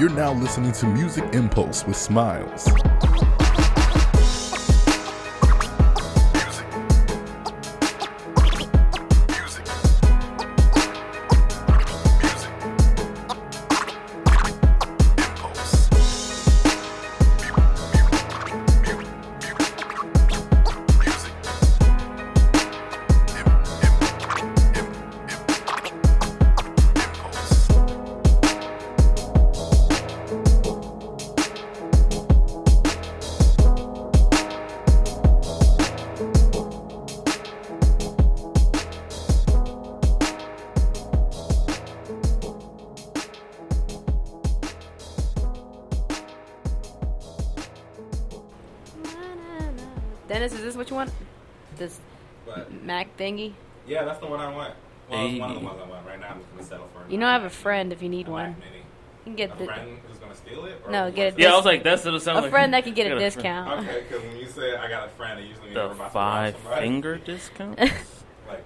You're now listening to Music Impulse with Smiles. Thingy? yeah, that's the one I want. Well, it's one of the ones I want right now. I'm just gonna settle for. You know I have a friend if you need a one. Mini. You can get A the, friend who's gonna steal it? Or No, get wants it Yeah, I was like, that's what it sounds a like. friend that can get Got a friend. discount. Okay, because when you say I got a friend, it usually means The we're about to rob five somebody. finger discount. Like,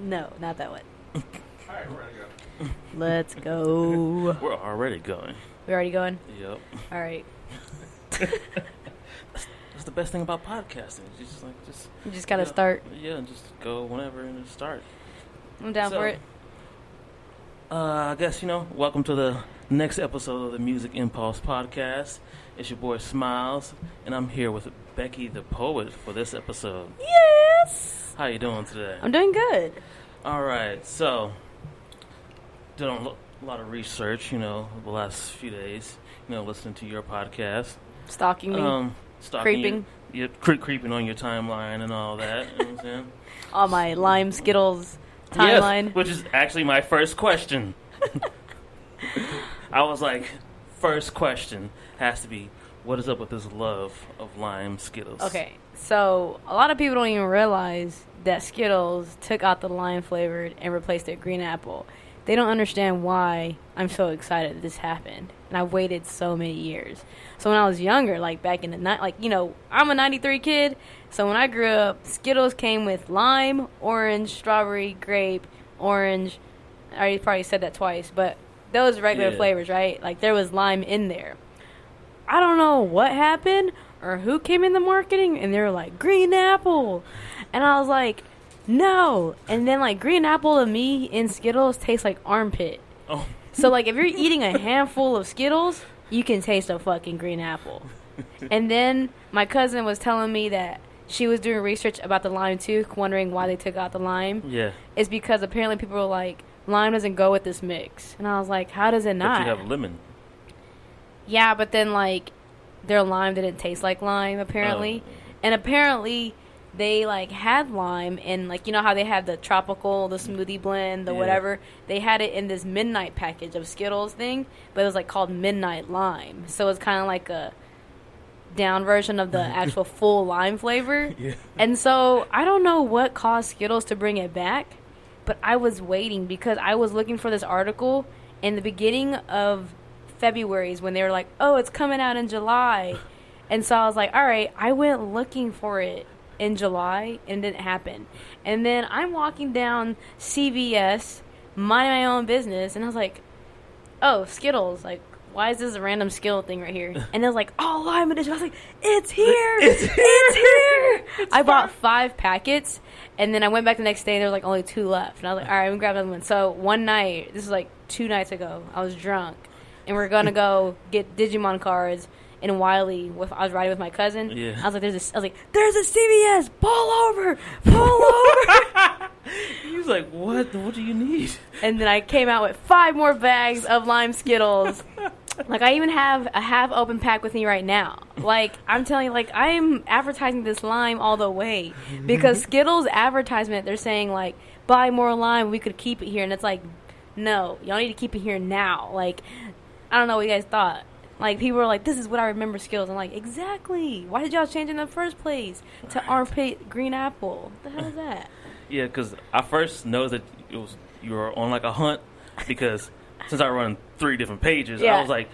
No, not that one. all right, we're ready to go. Let's go. We're already going. We're already going? Yep. All right. That's the best thing about podcasting. You just like just You just gotta yeah, start. Yeah, just go whenever and just start. I'm down So- for it. Uh, I guess you know. Welcome to the next episode of the Music Impulse podcast. It's your boy Smiles, and I'm here with Becky the poet for this episode. Yes! How you doing today? I'm doing good. All right, so did a lot of research, you know, the last few days. You know, listening to your podcast, Stalking me. um, stalking Creeping. your, your cre- creeping on your timeline and all that. You know what I'm saying? All my lime Skittles Yes, timeline. which is actually my first question. I was like, first question has to be, what is up with this love of lime Skittles? Okay, so a lot of people don't even realize that Skittles took out the lime flavored and replaced it green apple. They don't understand why I'm so excited that this happened, and I've waited so many years. So when I was younger, like back in the night, like you know, I'm a '93 kid. So when I grew up, Skittles came with lime, orange, strawberry, grape, orange. I already probably said that twice, but those regular Yeah. flavors, right? Like there was lime in there. I don't know what happened or who came in the marketing and they were like green apple. And I was like, no. And then like green apple to me in Skittles tastes like armpit. Oh, So like if you're eating a handful of Skittles, you can taste a fucking green apple. And then my cousin was telling me that she was doing research about the lime too, wondering why they took out the lime. yeah. It's because apparently people were like, lime doesn't go with this mix. And I was like, how does it not? But you have lemon. Yeah, but then like their lime didn't taste like lime apparently, Oh. and apparently they like had lime and like you know how they had the tropical, the smoothie blend, the Yeah. whatever. They had it in this midnight package of Skittles thing, but it was like called midnight lime. So it's kind of like a down version of the actual full lime flavor. Yeah. And so I don't know what caused Skittles to bring it back, but I was waiting because I was looking for this article in the beginning of February is when they were like, "Oh, it's coming out in July," and so I was like, "All right." I went looking for it in July and it didn't happen, and then I'm walking down CVS, minding my own business, and I was like, "Oh, Skittles!" Like. Why is this a random skill thing right here? And it was like, oh, lime edition. I was like, it's here! It's here! I bought five packets, and then I went back the next day, and there was like only two left. And I was like, all right, I'm gonna grab another one. So one night, this is like two nights ago, I was drunk, and we are gonna go get Digimon cards in Wylie. With I was riding with my cousin. Yeah. I was like, there's a, I was like, there's a CVS. Pull over, pull over. He was like, what? What do you need? and then I came out with five more bags of lime Skittles. like I even have a half open pack with me right now. Like I'm telling you, like I am advertising this lime all the way mm-hmm. because Skittles advertisement they're saying like buy more lime, we could keep it here, and it's like no, y'all need to keep it here now. Like I don't know what you guys thought. Like people were like, "This is what I remember skills. I'm like, "Exactly. Why did y'all change in the first place to armpit green apple? What the hell is that?" Yeah, because I first noticed that it was you were on like a hunt because since I run three different pages, Yeah. I was like,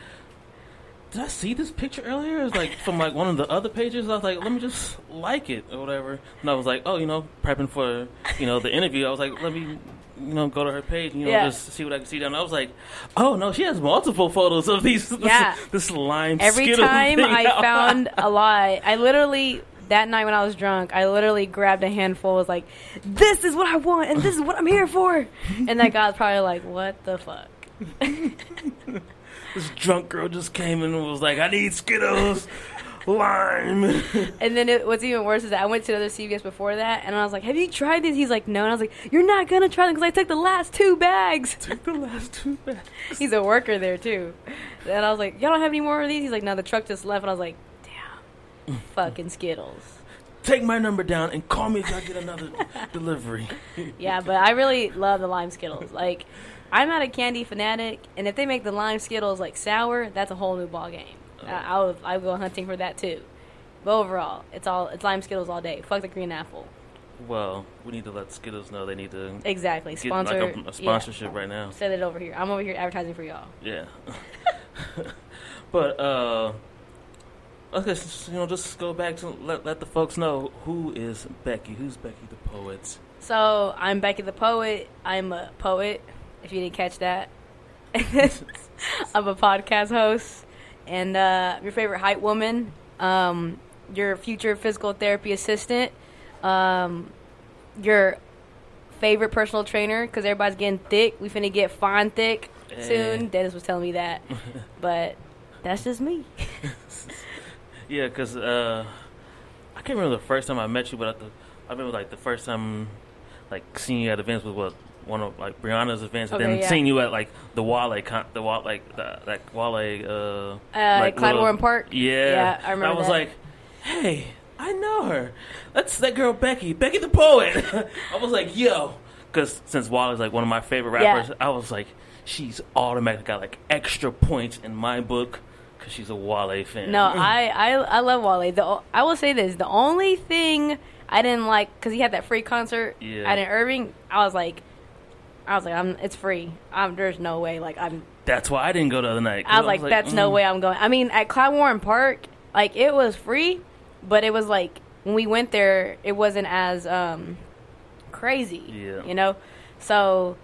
did I see this picture earlier? It's like from like one of the other pages. I was like, let me just like it or whatever. And I was like, oh, you know, prepping for you know the interview. I was like, let me you know, go to her page, and, you know, Yeah. just see what I can see down. I was like, oh no, she has multiple photos of these. Yeah. this, this lime. Every Skittle time thing. I found a lie, I literally that night when I was drunk, I literally grabbed a handful. Was like, "This is what I want, and this is what I'm here for." And that guy's probably like, "What the fuck?" this drunk girl just came in and was like, I need Skittles, lime. And then it, what's even worse is that I went to another CVS before that, and I was like, "Have you tried these?" He's like, "No," and I was like, "You're not gonna try them because I took the last two bags." Took the last two bags. He's a worker there too, and I was like, "Y'all don't have any more of these?" He's like, "No, the truck just left," and I was like, "Damn, fucking Skittles." Take my number down and call me if I get another delivery. Yeah, but I really love the lime Skittles. Like, I'm not a candy fanatic, and if they make the lime Skittles like sour, that's a whole new ball game. I, I would I would go hunting for that too. But overall, it's all it's lime Skittles all day. Fuck the green apple. Well, we need to let Skittles know they need to Exactly. get Sponsor like a, a sponsorship right now. Yeah. Send it over here. I'm over here advertising for y'all. Yeah. but uh okay, so, you know, just go back to let let the folks know who is Becky. Who's Becky the poet? So I'm Becky the poet. I'm a poet. If you didn't catch that, I'm a podcast host and uh, your favorite hype woman. Um, your future physical therapy assistant. Um, your favorite personal trainer because everybody's getting thick. We finna get fine thick Eh. soon. Dennis was telling me that, but that's just me. Yeah, because uh, I can't remember the first time I met you, but I, th- I remember like the first time like seeing you at events was what one of like Brianna's events, and Okay, then yeah. seeing you at like the Wale, con- the Wale, like the, that Wale, uh, Uh, like Clyde little- Warren Park. Yeah, Yeah, I remember I was that. like, hey, I know her. That's that girl Becky, Becky the poet. I was like, yo, because since Wale is like one of my favorite Yeah. rappers, I was like, she's automatically got like extra points in my book because she's a Wale fan. No, I, I I love Wale. The I will say this: the only thing I didn't like because he had that free concert Yeah. at an Irving. I was like, I was like, I'm, it's free. I'm, there's no way. Like I'm, That's why I didn't go the other night. I was like, that's no mm. way I'm going. I mean, at Clyde Warren Park, like it was free, but it was like when we went there, it wasn't as um crazy. Yeah. you know. So,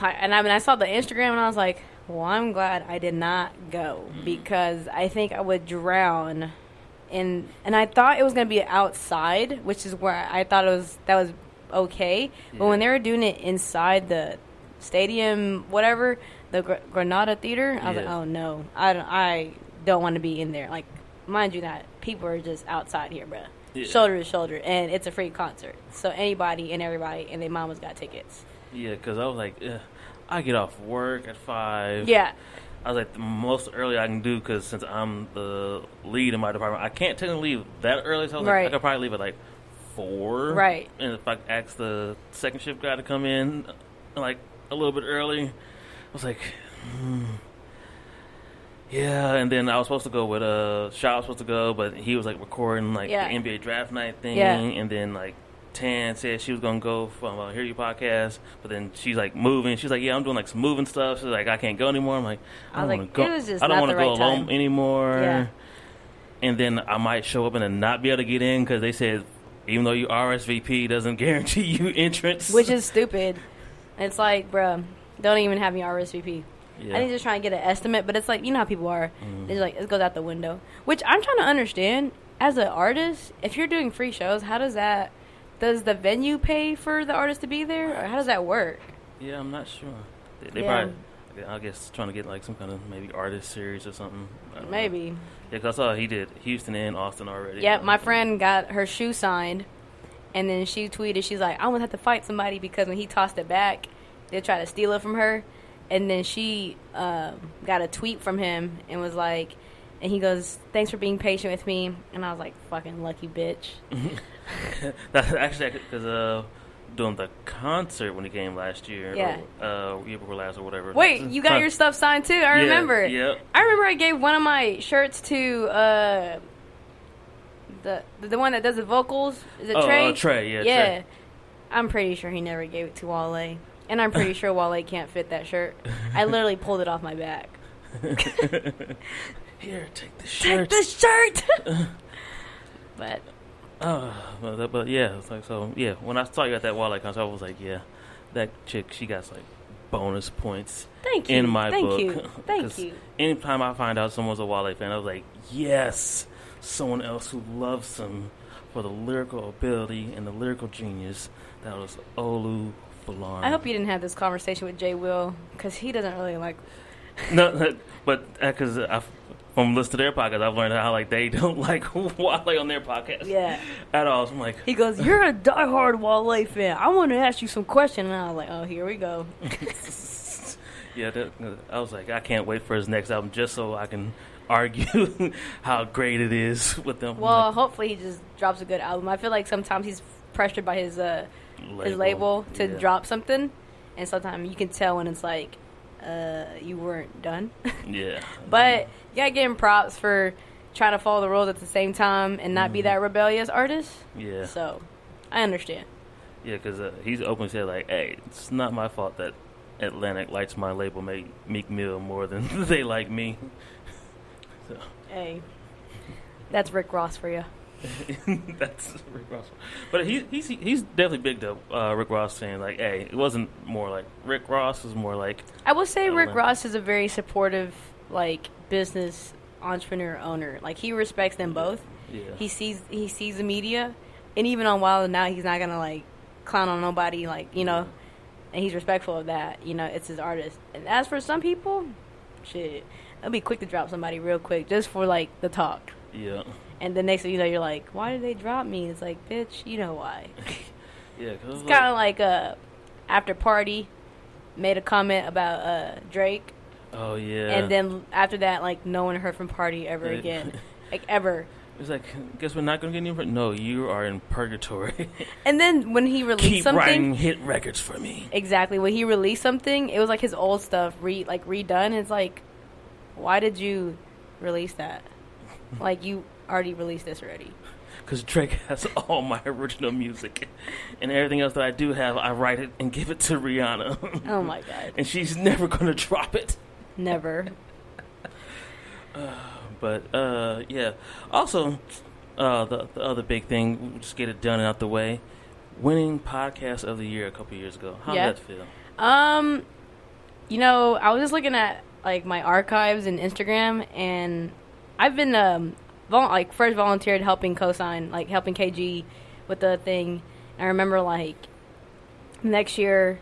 I, and I mean, I saw the Instagram and I was like, well, I'm glad I did not go Mm-hmm. because I think I would drown. In, and I thought it was gonna be outside, which is where I thought it was that was okay. But when they were doing it inside the stadium, whatever, the Gr- Granada Theater, I was like, oh no, I don't, I don't want to be in there. Like, mind you, that people are just outside here, bruh, Yeah. shoulder to shoulder, and it's a free concert, so anybody and everybody and their mamas got tickets. Yeah, because I was like, eh, I get off work at five. Yeah, I was like, the most early I can do because since I'm the lead in my department, I can't technically leave that early. So I was like, I could probably leave at like four. Right. And if I ask the second shift guy to come in like a little bit early, I was like, hmm. Yeah, and then I was supposed to go with uh Shaw was supposed to go, but he was like recording like Yeah. the NBA draft night thing, Yeah. and then like Tan said she was gonna go from uh, Hear You podcast, but then she's like moving. She's like, yeah, I'm doing like some moving stuff. She's like, I can't go anymore. I'm like, I I don't like, want to go. it was just I don't wanna the go right alone time. anymore. Yeah. And then I might show up and then not be able to get in because they said even though you RSVP doesn't guarantee you entrance, which is stupid. It's like, bruh, don't even have me RSVP. yeah. I think just trying to get an estimate, but it's like you know how people are. Mhm. It's like it goes out the window. Which I'm trying to understand as an artist. If you're doing free shows, how does that? Does the venue pay for the artist to be there, or how does that work? yeah, I'm not sure. They, they Yeah. probably. I guess trying to get like some kind of maybe artist series or something. Maybe. know. Yeah, because I saw he did Houston and Austin already. Yeah, my friend got her shoe signed, and then she tweeted, she's like, "I'm gonna have to fight somebody because when he tossed it back, they tried to steal it from her. And then she um, got a tweet from him and was like, and he goes, thanks for being patient with me. And I was like, fucking lucky bitch. That's actually because uh, doing the concert when he came last year. Yeah. Or, uh, year before last or whatever. Wait, you got your stuff signed too? I Yeah, remember. Yep. I remember I gave one of my shirts to uh, the the one that does the vocals. Is it Oh, Trey? uh, Trey, yeah, Yeah. Trey. I'm pretty sure he never gave it to Wale. And I'm pretty sure Wale can't fit that shirt. I literally pulled it off my back. Here, take the shirt. Take the shirt! but Oh, but, but yeah, it's like so. Yeah, when I saw you at that Wale concert, I was like, yeah, that chick, she got like bonus points Thank you. in my Thank book. you. Thank you. Anytime I find out someone's a Wale fan, I was like, yes, someone else who loves him for the lyrical ability and the lyrical genius. That was Olu Folarin. I hope you didn't have this conversation with Jay Will because he doesn't really like. No, but uh, because from listening to their podcast, I've learned how like they don't like Wale on their podcast Yeah. at all. So I'm like, He goes, "You're a diehard Wale fan. I want to ask you some questions." And I was like, "Oh, here we go." yeah, that, I was like, I can't wait for his next album just so I can argue how great it is with them. Well, Like, hopefully he just drops a good album. I feel like sometimes he's pressured by his uh his label to yeah. drop something, and sometimes you can tell when it's like, uh, you weren't done. Yeah, but you gotta give him props for trying to follow the rules at the same time and not be Mhm. that rebellious artist. yeah, So, I understand. yeah, because uh, he's openly said like, hey, it's not my fault that Atlantic likes my label, make Meek Mill more than they like me. So Hey, that's Rick Ross for you. that's Rick Ross. But he, he's he's definitely big to uh, Rick Ross saying like, hey, it wasn't more like Rick Ross. Was more like I will say I Rick know. Ross is a very supportive, like business entrepreneur owner. Like he respects them both. yeah, He sees he sees the media, and even on Wild and Now, he's not gonna like clown on nobody. Like you know, and he's respectful of that. You know, it's his artist. And as for some people, shit, I'll be quick to drop somebody real quick just for like the talk. yeah, And the next thing you know, you're like, why did they drop me? It's like, bitch, you know why. yeah. 'cause it It's kind of like a after party made a comment about uh Drake. oh yeah, And then after that, like no one heard from Party ever Right. again, like ever. It's like, guess we're not gonna get any. Re- no, you are in purgatory. And then when he released Keep something, writing hit records for me. exactly when he released something, it was like his old stuff re like redone. It's like, why did you release that? like you already released this already. Because Drake has all my original music, and everything else that I do have, I write it and give it to Rihanna, Oh my god, and she's never gonna drop it. never. But uh, yeah. Also, uh, the the other big thing, just get it done and out the way. Winning podcast of the year a couple years ago. How Yeah. did that feel? Um, you know, I was just looking at like my archives and Instagram, and I've been um, vol- like first volunteered helping cosign, like helping KG with the thing. I remember like next year,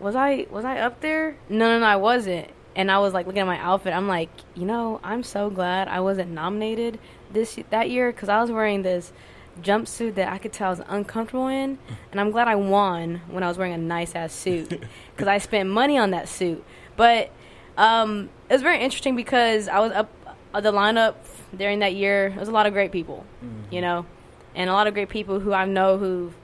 was I was I up there? No, no, no, I wasn't. And I was like looking at my outfit. I'm like, you know, I'm so glad I wasn't nominated this that year because I was wearing this jumpsuit that I could tell I was uncomfortable in, and I'm glad I won when I was wearing a nice ass suit because I spent money on that suit. But um, it was very interesting because I was up uh, the lineup during that year. There was a lot of great people, you know, and a lot of great people who I know who've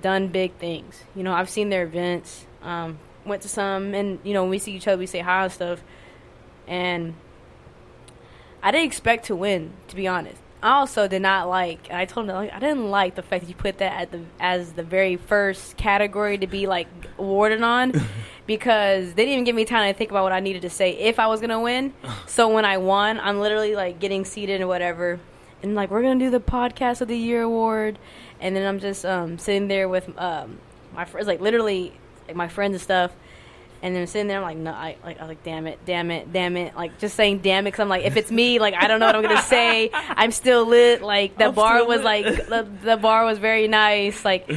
done big things. You know, I've seen their events, um, went to some, and you know, when we see each other, we say hi and stuff. And I didn't expect to win, to be honest. I also did not like. I told him like, I didn't like the fact that you put that at the as the very first category to be like awarded on, because they didn't even give me time to think about what I needed to say if I was gonna win. so when I won, I'm literally like getting seated and whatever, and like we're gonna do the podcast of the year award, and then I'm just um, sitting there with um, my friends, like literally like my friends and stuff. And then sitting there, I'm like, no, I like, I was like, damn it, damn it, damn it, like just saying, damn it, because I'm like, if it's me, like, I don't know what I'm gonna say. I'm still lit. Like the I'm bar was lit. like, the, the bar was very nice. Like,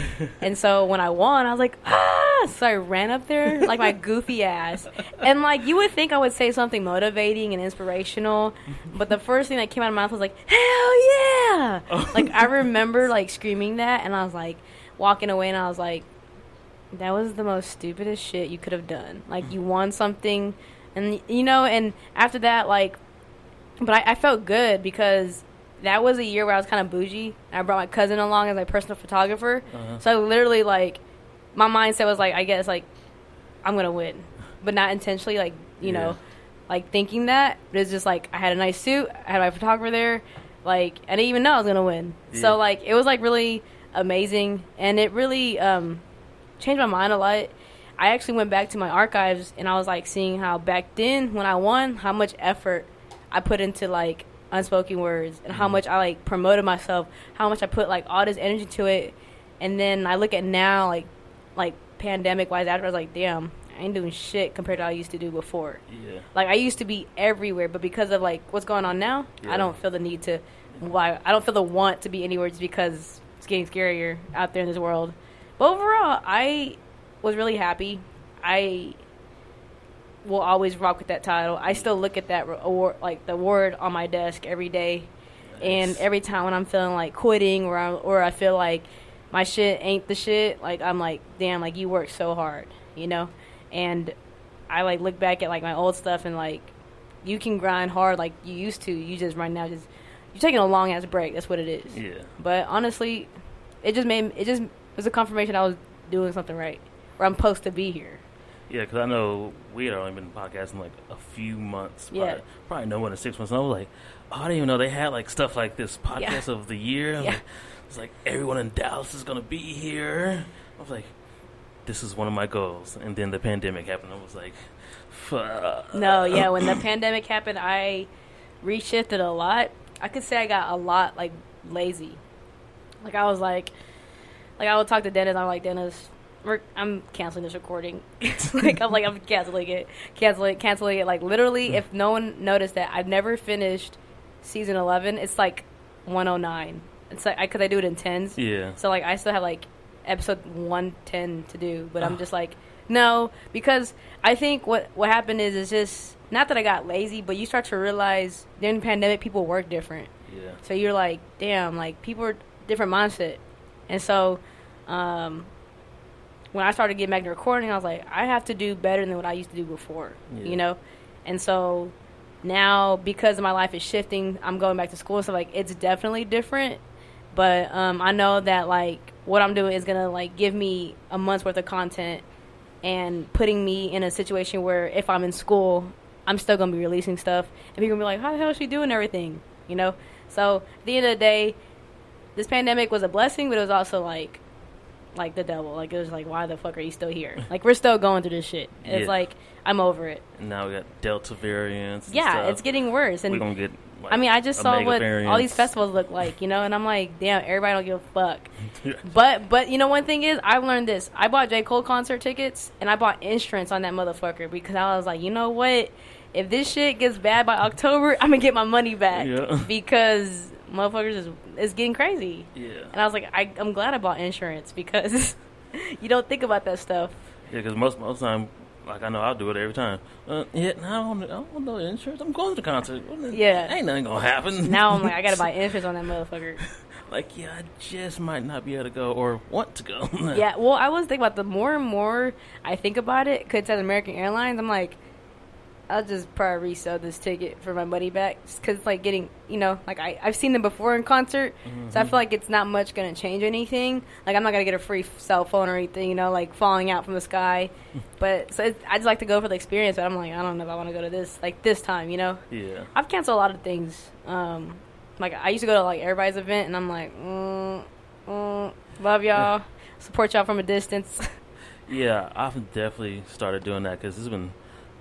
and so when I won, I was like, ah! So I ran up there like my goofy ass, and like you would think I would say something motivating and inspirational, but the first thing that came out of my mouth was like, hell yeah! Like I remember like screaming that, and I was like walking away, and I was like that was the most stupidest shit you could have done. Like you won something, and you know, and after that, like, but I, I felt good because that was a year where I was kind of bougie. I brought my cousin along as my personal photographer, Uh-huh. so I literally like my mindset was like, I guess like I'm gonna win, but not intentionally, like you Yeah. know, like thinking that. But it's just like I had a nice suit, I had my photographer there, like I didn't even know I was gonna win. Yeah. So like it was like really amazing, and it really um changed my mind a lot. I actually went back to my archives and I was like seeing how back then when I won, how much effort I put into like unspoken words and how mm-hmm. much I like promoted myself, how much I put like all this energy to it. And then I look at now like like pandemic wise after I was like, damn, I ain't doing shit compared to what I used to do before. Yeah. Like I used to be everywhere, but because of like what's going on now, Yeah. I don't feel the need to. Why I don't feel the want to be anywhere just because it's getting scarier out there in this world. But overall, I was really happy. I will always rock with that title. I still look at that award, like the award on my desk every day, and every time when I'm feeling like quitting or I, or I feel like my shit ain't the shit, like I'm like, damn, like you worked so hard, you know, and I like look back at like my old stuff and like you can grind hard like you used to. You just right now just you're taking a long ass break. That's what it is. Yeah. But honestly, it just made it just was a confirmation I was doing something right. or I'm supposed to be here. Yeah, because I know we had only been podcasting like a few months. Yeah. Probably, probably no more than six months. And I was like, oh, I didn't even know they had like stuff like this podcast of the year. Yeah. like- it's like everyone in Dallas is gonna be here. I was like, this is one of my goals. And then the pandemic happened. I was like, fuck. No, yeah, when the pandemic happened, I reshifted a lot. I could say I got a lot like lazy. Like I was like, like I would talk to Dennis. I'm like Dennis, we're, I'm canceling this recording. like I'm like I'm canceling it, canceling it, canceling it. Like literally, if no one noticed that, I've never finished season 11. It's like 109. It's like I could I do it in tens. Yeah. So like I still have like episode 110 to do, but I'm Oh. just like no because I think what what happened is is just not that I got lazy, but you start to realize during the pandemic people work different. Yeah. So you're like, damn, like people are different mindset. And so um when I started getting back to recording, I was like, I have to do better than what I used to do before. Yeah. You know? And so now because my life is shifting, I'm going back to school, so like it's definitely different. But um I know that like what I'm doing is gonna like give me a month's worth of content and putting me in a situation where if I'm in school, I'm still gonna be releasing stuff, and people gonna be like, "How the hell is she doing everything?" You know. So at the end of the day, this pandemic was a blessing, but it was also like, like the devil. Like it was like, why the fuck are you still here? Like we're still going through this shit. It's Yeah. like I'm over it. And now we got Delta variants. Yeah, it's getting worse. And We're gonna get. Like, I mean, I just saw what all these festivals look like, you know, and I'm like, damn, everybody don't give a fuck. But but you know one thing is I've learned this. I bought J. Cole concert tickets and I bought insurance on that motherfucker because I was like, you know what? If this shit gets bad by October, I'm gonna get my money back. Yeah. Because motherfuckers is is getting crazy. Yeah. And I was like, I, I'm glad I bought insurance because you don't think about that stuff. Yeah, because most most of the time, like I know I'll do it every time. Uh, yeah, no, I don't, I don't want no insurance. I'm going to the concert. Yeah. ain't nothing gonna happen. Now I'm like, I gotta buy insurance on that motherfucker. like, yeah, I just might not be able to go or want to go. Yeah, well, I was thinking about the more and more I think about it, because it's American Airlines, I'm like, I'll just probably resell this ticket for my money back. Because it's like getting, you know, like I, I've seen them before in concert, so I feel like it's not much going to change anything. Like, I'm not going to get a free f- cell phone or anything, you know, like falling out from the sky. but so it, I just like to go for the experience, but I'm like, I don't know if I want to go to this, like this time, you know? yeah, I've canceled a lot of things. Um, like I used to go to like everybody's event, and I'm like, mm, mm, love y'all, support y'all from a distance. yeah, I've definitely started doing that because there's been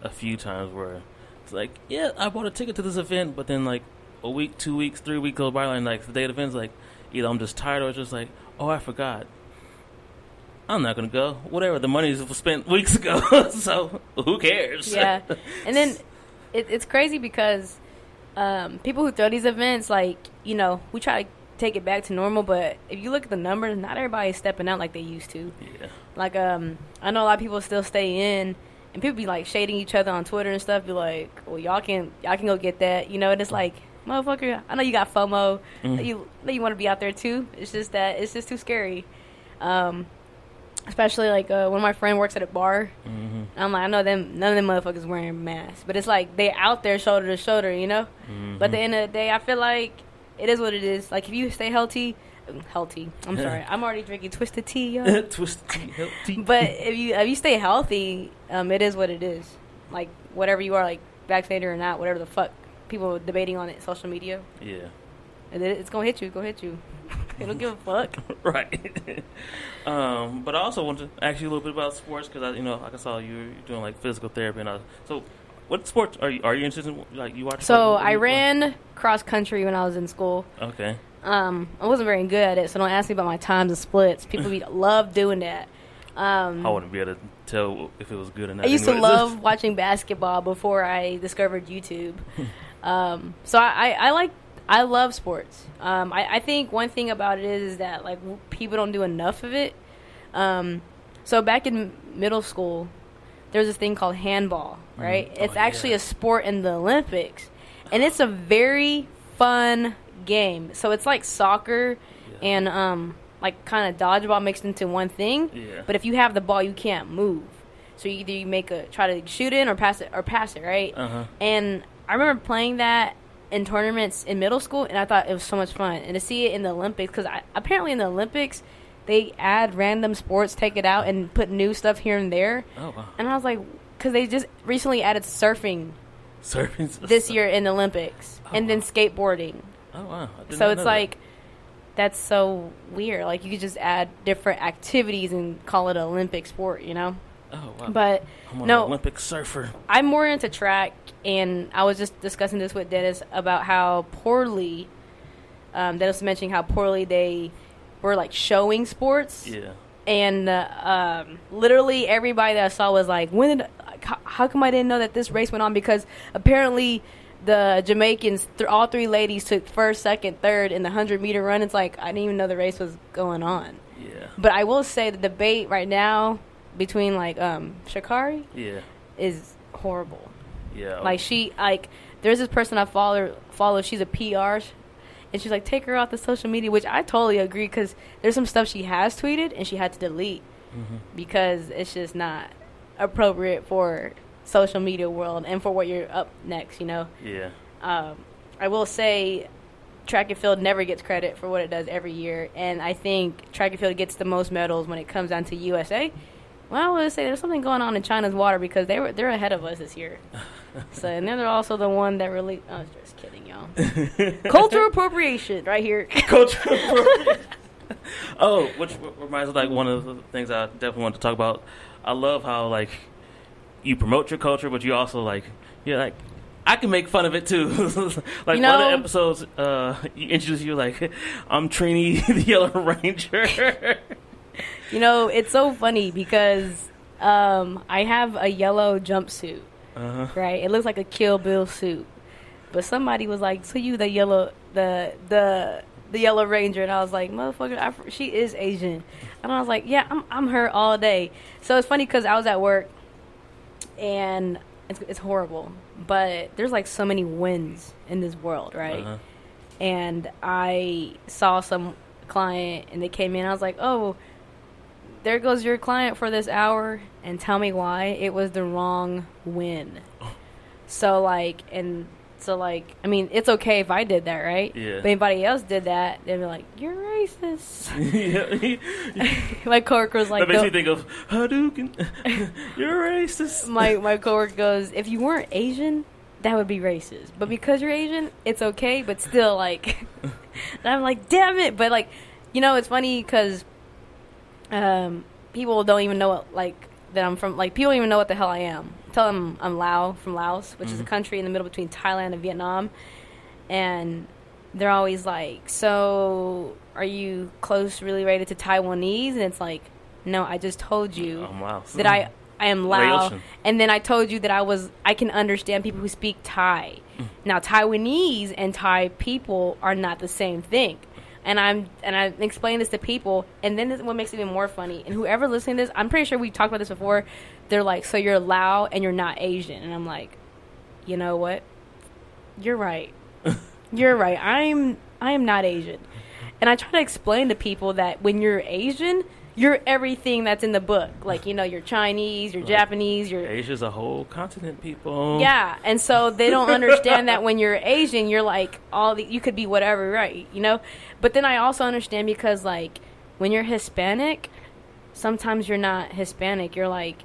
a few times where it's like, yeah, I bought a ticket to this event, but then like a week, two weeks, three weeks go by, and like the day of the event's like, either I'm just tired or it's just like, oh, I forgot. I'm not gonna go. Whatever. The money was spent weeks ago, so who cares? yeah, and then it, it's crazy because um, people who throw these events, like you know, we try to take it back to normal, but if you look at the numbers, not everybody's stepping out like they used to. yeah. Like, um, I know a lot of people still stay in, and people be like shading each other on Twitter and stuff. Be like, "Well, y'all can y'all can go get that," you know. And it's like, motherfucker, I know you got FOMO. Mhm. You you want to be out there too. It's just that it's just too scary. Um, especially like uh, when my friend works at a bar. hmm I'm like, I know them. None of them motherfuckers wearing masks, but it's like they out there shoulder to shoulder, you know. hmm But at the end of the day, I feel like it is what it is. Like if you stay healthy, healthy. I'm sorry, I'm already drinking twisted tea, yo. Twisted tea, healthy. but if you if you stay healthy, um, it is what it is. Like whatever you are, like vaccinated or not, whatever the fuck people debating on it, social media, yeah. and it, it's gonna hit you. It's gonna hit you. they don't give a fuck. right. um, but I also want to ask you a little bit about sports because I, you know, like I saw you doing like physical therapy and all. So, what sports are you are you interested in? Like you watch? So I ran cross country when I was in school. Okay. Um, I wasn't very good at it, so don't ask me about my times and splits. People be, love doing that. Um, I wouldn't be able to tell if it was good or not. I used to love watching basketball before I discovered YouTube. um, so I, I, I like I love sports. Um, I, I think one thing about it is, is that like people don't do enough of it. Um, so back in middle school, there's this thing called handball, right? Oh, It's actually yeah. a sport in the Olympics, and it's a very fun game. So it's like soccer Yeah. and um, like kind of dodgeball mixed into one thing. Yeah. But if you have the ball, you can't move. So you either you make a try to shoot in or pass it or pass it, right? Uh huh. And I remember playing that in tournaments in middle school, and I thought it was so much fun. And to see it in the Olympics, because apparently in the Olympics they add random sports, take it out, and put new stuff here and there. Oh wow. And I was like, because they just recently added surfing Surfing this year in the Olympics, and then skateboarding. Oh wow. So it's know that. like that's so weird. Like you could just add different activities and call it an Olympic sport, you know? Oh wow. But no. Olympic surfer. I'm more into track, and I was just discussing this with Dennis about how poorly um, Dennis was mentioning how poorly they were like showing sports, Yeah. and uh, um, literally everybody that I saw was like, "When did? How come I didn't know that this race went on?" Because apparently the Jamaicans, th- all three ladies took first, second, third in the hundred meter run. It's like I didn't even know the race was going on. Yeah. But I will say the debate right now between like um, Sha'Carri Yeah. is horrible. Yeah. Like she like there's this person I follow follow. She's a PR, and she's like take her off the social media, which I totally agree because there's some stuff she has tweeted and she had to delete Mhm. because it's just not appropriate for social media world and for what you're up next. You know, Yeah. um, I will say. Track and field never gets credit for what it does every year, and I think track and field gets the most medals when it comes down to USA. Well, I would say there's something going on in China's water because they were they're ahead of us this year. So and then they're also the one that really. I was just kidding, y'all. Cultural appropriation, right here. Cultural appropriation. oh, which reminds me of, like one of the things I definitely want to talk about. I love how like you promote your culture, but you also like you're like I can make fun of it too. like You one of the episodes, uh, you introduce you like I'm Trini the Yellow Ranger. You know, it's so funny because um, I have a yellow jumpsuit, uh-huh. right? It looks like a Kill Bill suit, but somebody was like, "So you the yellow the the the yellow ranger?" And I was like, "Motherfucker, I, she is Asian," and I was like, "Yeah, I'm I'm her all day." So it's funny because I was at work, and it's it's horrible, but there's like so many Nguyens in this world, right? Uh-huh. and I saw some client and they came in. I was like, "Oh, there goes your client for this hour," and tell me why it was the wrong Nguyen. So like, and so like, I mean, it's okay if I did that, right? Yeah. But anybody else did that, they'd be like, "You're racist." my coworker was like, that makes "Don't- me think of Hadouken. You're racist. my my coworker goes, if you weren't Asian, that would be racist. But because you're Asian, it's okay. But still, like, and I'm like, damn it. But like, you know, it's funny because um, people don't even know what, like that I'm from. Like, people don't even know what the hell I am. Tell them I'm Lao from Laos, which is a Mhm. country in the middle between Thailand and Vietnam, and they're always like, so are you close, really related to Taiwanese? And it's like, no, I just told you Oh, wow. that I I am Lao, and then I told you that I was I can understand people who speak Thai. Mm. Now Taiwanese and Thai people are not the same thing. And I'm and I explain this to people, and then this, what makes it even more funny. And whoever listening to this, I'm pretty sure we talked about this before. They're like, "So you're Lao and you're not Asian," and I'm like, "You know what? You're right. you're right. I'm I am not Asian." And I try to explain to people that when you're Asian, you're everything that's in the book. Like, you know, you're Chinese, you're Right. Japanese, you're Asia's a whole continent, people. yeah, and so they don't understand that when you're Asian, you're like all the you could be whatever, right? You know. But then I also understand because like when you're Hispanic, sometimes you're not Hispanic. You're like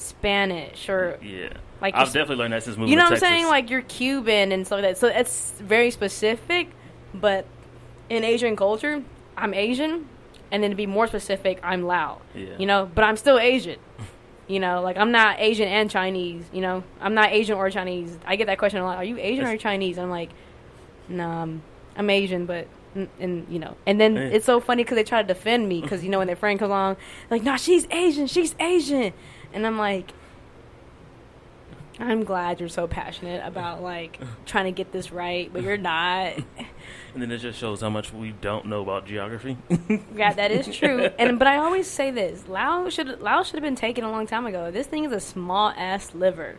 Spanish or Yeah. Like I've definitely learned that since moving you know what I'm saying? Like you're Cuban and stuff like that. So it's very specific. But in Asian culture, I'm Asian, and then to be more specific, I'm Lao. Yeah. You know, but I'm still Asian. You know, like I'm not Asian and Chinese. You know, I'm not Asian or Chinese. I get that question a lot. Are you Asian or Chinese? And I'm like, no, I'm, I'm Asian, but and, and you know, and then Hey. it's so funny because they try to defend me because you know when their friend comes along, like, "No, she's Asian, she's Asian," and I'm like, I'm glad you're so passionate about like trying to get this right, but you're not. And then it just shows how much we don't know about geography. Yeah, that is true. And but I always say this: Lao should Lao should have been taken a long time ago. This thing is a small ass liver,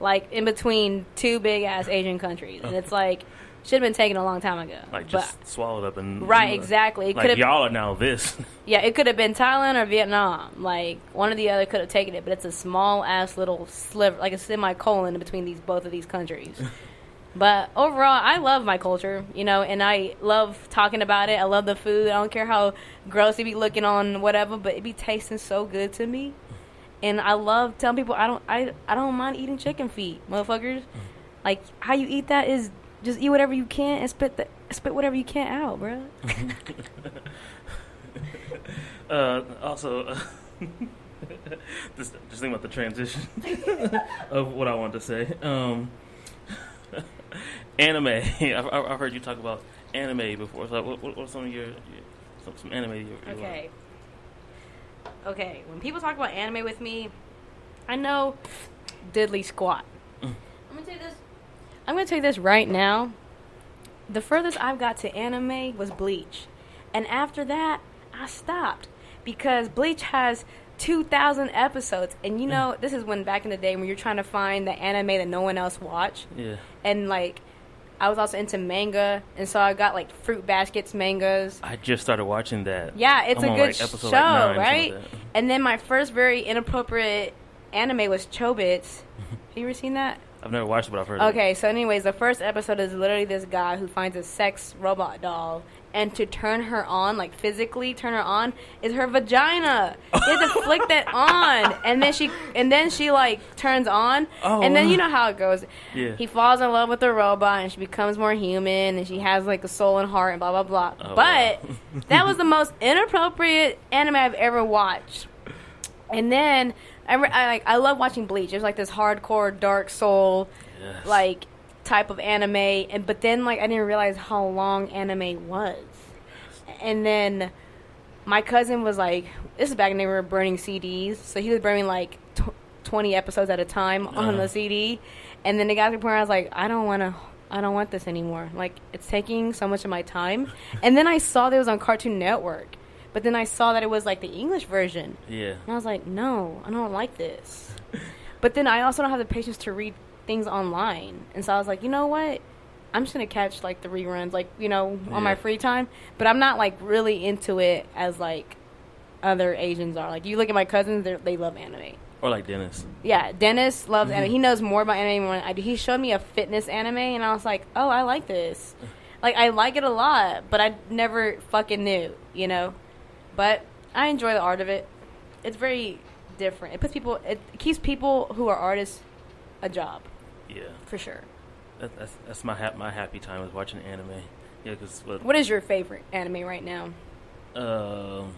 like in between two big ass Asian countries, and it's like should have been taken a long time ago. like but just swallowed up and right, exactly. It Like could have y'all are now this. yeah, it could have been Thailand or Vietnam. Like one or the other could have taken it, but it's a small ass little sliver, like a semicolon between these both of these countries. but overall, I love my culture, you know, and I love talking about it. I love the food. I don't care how gross it be looking on whatever, but it be tasting so good to me. And I love telling people I don't I I don't mind eating chicken feet, motherfuckers. Mm. Like how you eat that is just eat whatever you can and spit the spit whatever you can out, bro. Uh, also, uh, just just think about the transition of what I want to say. Um, anime. I've, I've I've heard you talk about anime before. So, what, what, what's some of your, your some, some anime? You, you Okay. Okay. When people talk about anime with me, I know diddly squat. I'm gonna tell you this. I'm gonna tell you this right now. The furthest I've got to anime was Bleach, and after that, I stopped because Bleach has 2,000 episodes, and you know this is when back in the day when you're trying to find the anime that no one else watched Yeah. and like I was also into manga, and so I got like Fruit Baskets mangas. I just started watching that. Yeah, it's I'm a good like, show, like, right? like. And then my first very inappropriate anime was Chobits. Have you ever seen that? I've never watched it, but I've heard. of it. Okay, so anyways, the first episode is literally this guy who finds a sex robot doll, and to turn her on, like physically turn her on, is her vagina. You have to flick that on, and then she, and then she like turns on, Oh, and then you know how it goes. Yeah. He falls in love with the robot, and she becomes more human, and she has like a soul and heart, and blah blah blah. Oh, but wow. that was the most inappropriate anime I've ever watched. And then I, re- I like I love watching Bleach. It was like this hardcore dark soul Yes. like type of anime and but then like I didn't realize how long anime was. And then my cousin was like this is back when they were burning CDs, so he was burning like tw- 20 episodes at a time on Uh-huh. the CD. And then it got to the point where I was like I don't want to I don't want this anymore. Like it's taking so much of my time. and then I saw that it was on Cartoon Network. But then I saw that it was like the English version. Yeah. And I was like, no, I don't like this. but then I also don't have the patience to read things online. And so I was like, you know what? I'm just going to catch like the reruns, like, you know, on my free time. But I'm not like really into it as like other Asians are. Like, you look at my cousins, they love anime. Or like Dennis. Yeah, Dennis loves Mm-hmm. anime. He knows more about anime than I do. He showed me a fitness anime, and I was like, oh, I like this. Like, I like it a lot, but I never fucking knew, you know? But I enjoy the art of it. It's very different. It puts people, it keeps people who are artists a job, Yeah. for sure. That, that's that's my hap- my happy time is watching anime. Yeah, because what What is your favorite anime right now? um,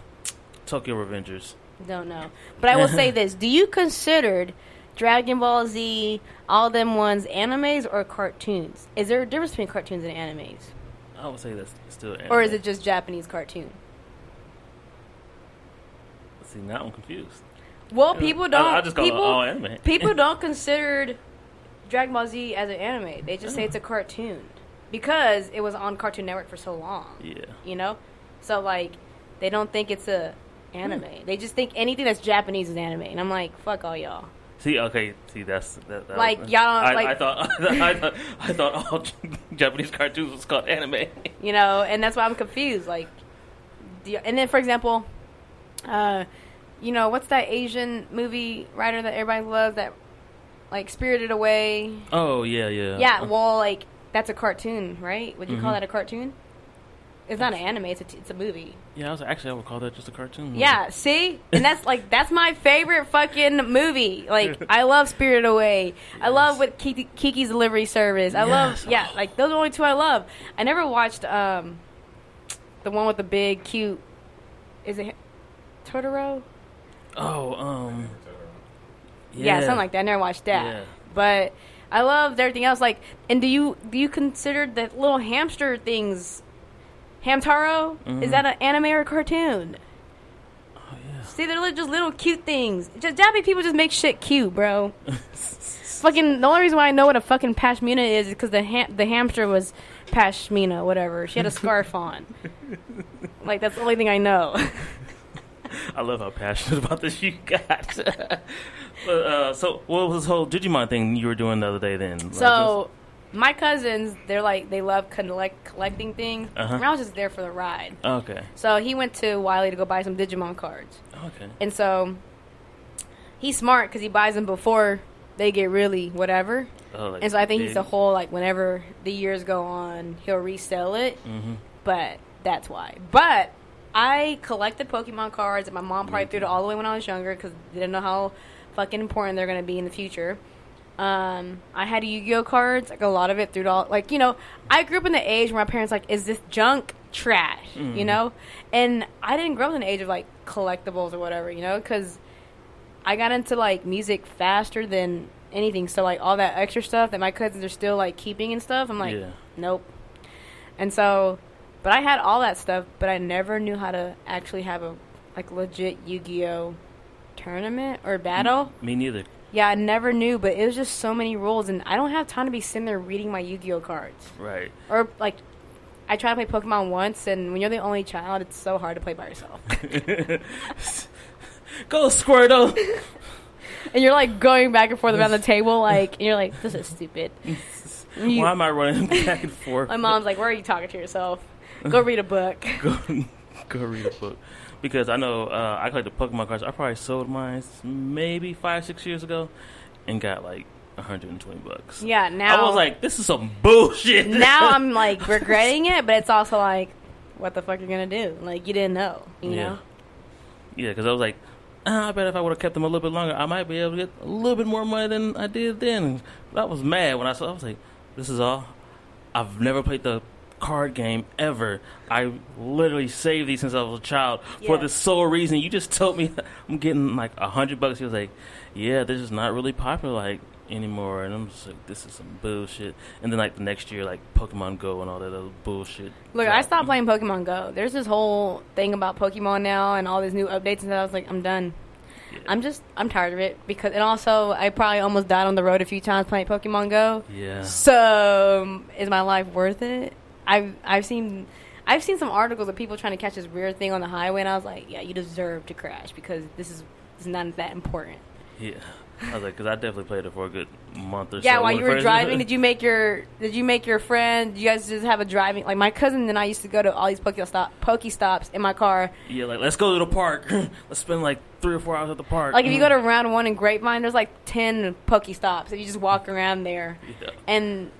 Tokyo Revengers. Don't know. But I will say this. Do you consider Dragon Ball Z, all them ones, animes or cartoons? Is there a difference between cartoons and animes? I would say that's still anime. Or is it just Japanese cartoon? See, now I'm confused. Well, people don't. I just call it people, all anime. people don't consider Dragon Ball Z as an anime. They just say oh. it's a cartoon because it was on Cartoon Network for so long. Yeah. You know, so like they don't think it's a anime. Hmm. They just think anything that's Japanese is anime, and I'm like, fuck all y'all. See, okay, see, that's that. that Like, was- y'all don't- I, like- I thought, I thought, I thought all Japanese cartoons was called anime. You know, and that's why I'm confused. Like, you- and then for example, uh, you know, what's that Asian movie writer that everybody loves that like Spirited Away? Oh yeah, yeah. Yeah, well, like that's a cartoon, right? Would you call Mhm. that a cartoon? It's not an anime; it's a t- it's a movie. yeah. I was actually I would call that just a cartoon. movie. Yeah, see, and that's like that's my favorite fucking movie. Like I love Spirited Away. I love with Kiki, Kiki's Delivery Service. I Yes. love yeah, like those are the only two I love. I never watched um the one with the big cute. Is it Totoro? Oh, um. Yeah, something like that. I never watched that. Yeah. But I loved everything else. Like, and do you do you consider the little hamster things Hamtaro? Mhm. Is that an anime or a cartoon? Oh yeah. See, they're just little cute things. Just Japanese people just make shit cute, bro. fucking the only reason why I know what a fucking pashmina is is because the ham- the hamster was pashmina, whatever. She had a scarf on. Like that's the only thing I know. I love how passionate about this you got. but, uh, so, what was this whole Digimon thing you were doing the other day? Then, Like, so my cousins, they're like they love collect collecting things. Uh-huh. And I was just there for the ride. okay, So he went to Wylie to go buy some Digimon cards, okay, and so he's smart because he buys them before they get really whatever. oh, like And so I think he's big? the whole like whenever the years go on, he'll resell it. Mm-hmm. But that's why. But I collected Pokemon cards, and my mom probably threw it all away when I was younger because they didn't know how fucking important they're gonna be in the future. Um, I had Yu-Gi-Oh cards, like a lot of it through it all. Like you know, I grew up in the age where my parents like, is this junk trash? You Mhm. know, and I didn't grow up in the age of like collectibles or whatever. You know, because I got into like music faster than anything. So like all that extra stuff that my cousins are still like keeping and stuff. I'm like, yeah, nope. And so, but I had all that stuff, but I never knew how to actually have a like legit Yu-Gi-Oh tournament or mm, battle. me neither. Yeah, I never knew, but it was just so many rules, and I don't have time to be sitting there reading my Yu-Gi-Oh cards Right. or like. I tried to play Pokemon once, and when you're the only child, it's so hard to play by yourself. Go Squirtle. and you're like going back and forth around the table, like, and you're like, "This is stupid." You- Why am I running back and forth? my mom's like, "Where are you talking to yourself? Go read a book." go, go read a book because I know uh, I collected Pokemon cards. I probably sold mine maybe five, six years ago, and got like 120 bucks. Yeah, now I was like, this is some bullshit. now I'm like regretting it, but it's also like, what the fuck are you gonna do? Like you didn't know, you yeah, know? yeah, because I was like. "Ah, I bet if I would have kept them a little bit longer, I might be able to get a little bit more money than I did then. But I was mad when I saw. I was like, "This is all. I've never played the card game ever. I literally saved these since I was a child for the sole reason you just told me I'm getting like a hundred bucks. He was like, "Yeah, this is not really popular like anymore," and I'm just like, "This is some bullshit." And then like the next year, like Pokemon Go and all that other bullshit. Look, I stopped playing Pokemon Go. There's this whole thing about Pokemon now and all these new updates, and I was like, I'm done. Yeah. I'm just, I'm tired of it because, and also, I probably almost died on the road a few times playing Pokemon Go. Yeah. So, um, is my life worth it? I've, I've seen, I've seen some articles of people trying to catch this weird thing on the highway, and I was like, yeah, you deserve to crash because this is, this is not that important. Yeah. I was like, because I definitely played it for a good month or so. Yeah, while you were driving, did you make your did you make your friend? Did you guys just have a driving like my cousin and I used to go to all these Poke stop Poke stops in my car. Yeah, like let's go to the park. let's spend like three or four hours at the park. Like if you go to round one in Grapevine, there's like ten Poke stops if you just walk around there. yeah. And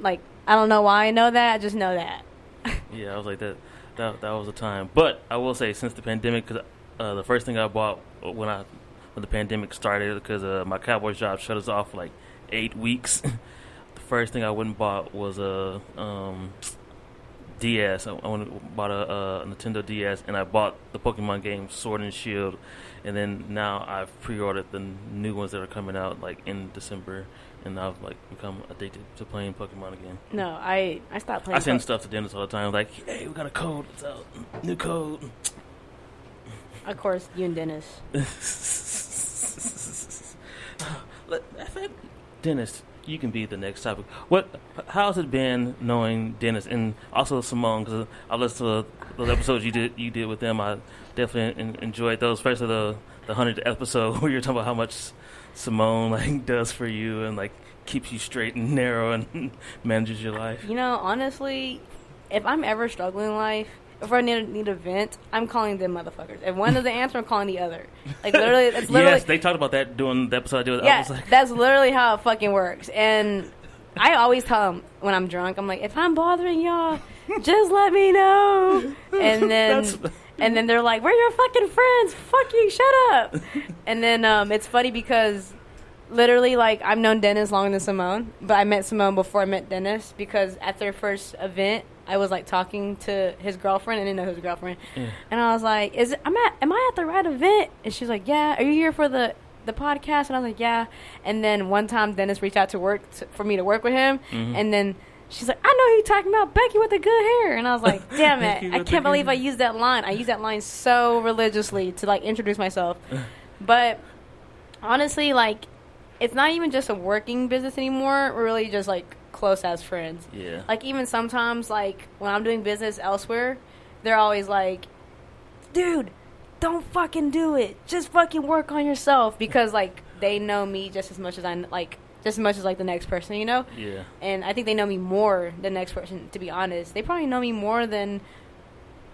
like I don't know why I know that, I just know that. yeah, I was like that. That that was a time. But I will say, since the pandemic, because uh, the first thing I bought when I when the pandemic started, because uh, my Cowboys job shut us off for like eight weeks. the first thing I went and bought was a um, DS. I, I went and bought a, a Nintendo DS, and I bought the Pokemon game Sword and Shield. And then now I've pre-ordered the new ones that are coming out like in December, and I've like become addicted to playing Pokemon again. No, I I stopped playing. I send Poke- stuff to Dennis all the time, like, "Hey, we got a code. It's out. New code." Of course, you and Dennis. Let- I think- Dennis, you can be the next topic. What? How's it been knowing Dennis and also Simone? Because I listened to those episodes you did you did with them. I definitely enjoyed those, especially the the hundredth episode where you're talking about how much Simone like does for you and like keeps you straight and narrow and manages your life. You know, honestly, if I'm ever struggling in life, if I need need a vent, I'm calling them motherfuckers. If one doesn't answer, I'm calling the other. Like literally, that's literally yes, they talked about that doing the episode I did. I yeah, was like, that's literally how it fucking works. And I always tell them when I'm drunk, I'm like, if I'm bothering y'all, just let me know. And then and then they're like, we're your fucking friends. Fuck you, shut up. And then um, it's funny because literally, like, I've known Dennis longer than Simone, but I met Simone before I met Dennis because at their first event. I was like talking to his girlfriend. I didn't know his girlfriend, Yeah. and I was like, "Is it, am I am I at the right event?" And she's like, "Yeah." Are you here for the the podcast? And I was like, "Yeah." And then one time, Dennis reached out to work to, for me to work with him, Mhm. and then She's like, I know who you're talking about, Becky with the good hair. And I was like, damn it. I can't believe I used that line. I use that line so religiously to like introduce myself. But honestly, like, it's not even just a working business anymore. We're really just like close as friends. Yeah. Like, even sometimes, like, when I'm doing business elsewhere, they're always like, dude, don't fucking do it. Just fucking work on yourself. Because, like, they know me just as much as I, like, just as much as, like, the next person, you know? yeah. and I think they know me more than the next person. To be honest, they probably know me more than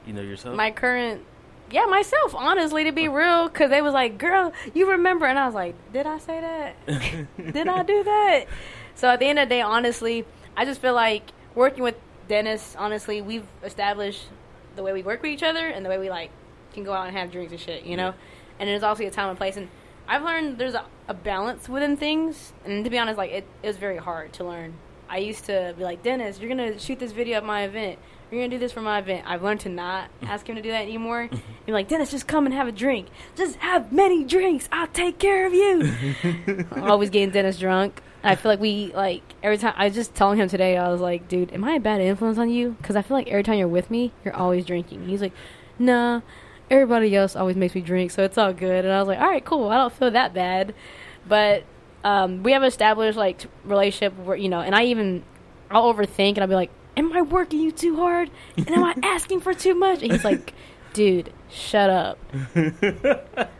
You know yourself. my current, yeah, myself. Honestly, to be real, because they was like, "Girl, you remember?" And I was like, "Did I say that? Did I do that?" So at the end of the day, honestly, I just feel like working with Dennis. Honestly, we've established the way we work with each other and the way we like can go out and have drinks and shit, you know. Yeah. And there's also a time and place, and I've learned there's a, a balance within things. And to be honest, like it, it was very hard to learn. I used to be like, Dennis, you're gonna shoot this video at my event. You're gonna do this for my event. I've learned to not ask him to do that anymore. Be like, Dennis, just come and have a drink. Just have many drinks. I'll take care of you. Always getting Dennis drunk. I feel like we like every time. I was just telling him today. I was like, dude, am I a bad influence on you? Because I feel like every time you're with me, you're always drinking. He's like, nah. Everybody else always makes me drink, so it's all good. And I was like, all right, cool. I don't feel that bad. But um, we have established like relationship where you know, and I even I'll overthink and I'll be like, am I working you too hard? And am I asking for too much? And he's like, dude, shut up.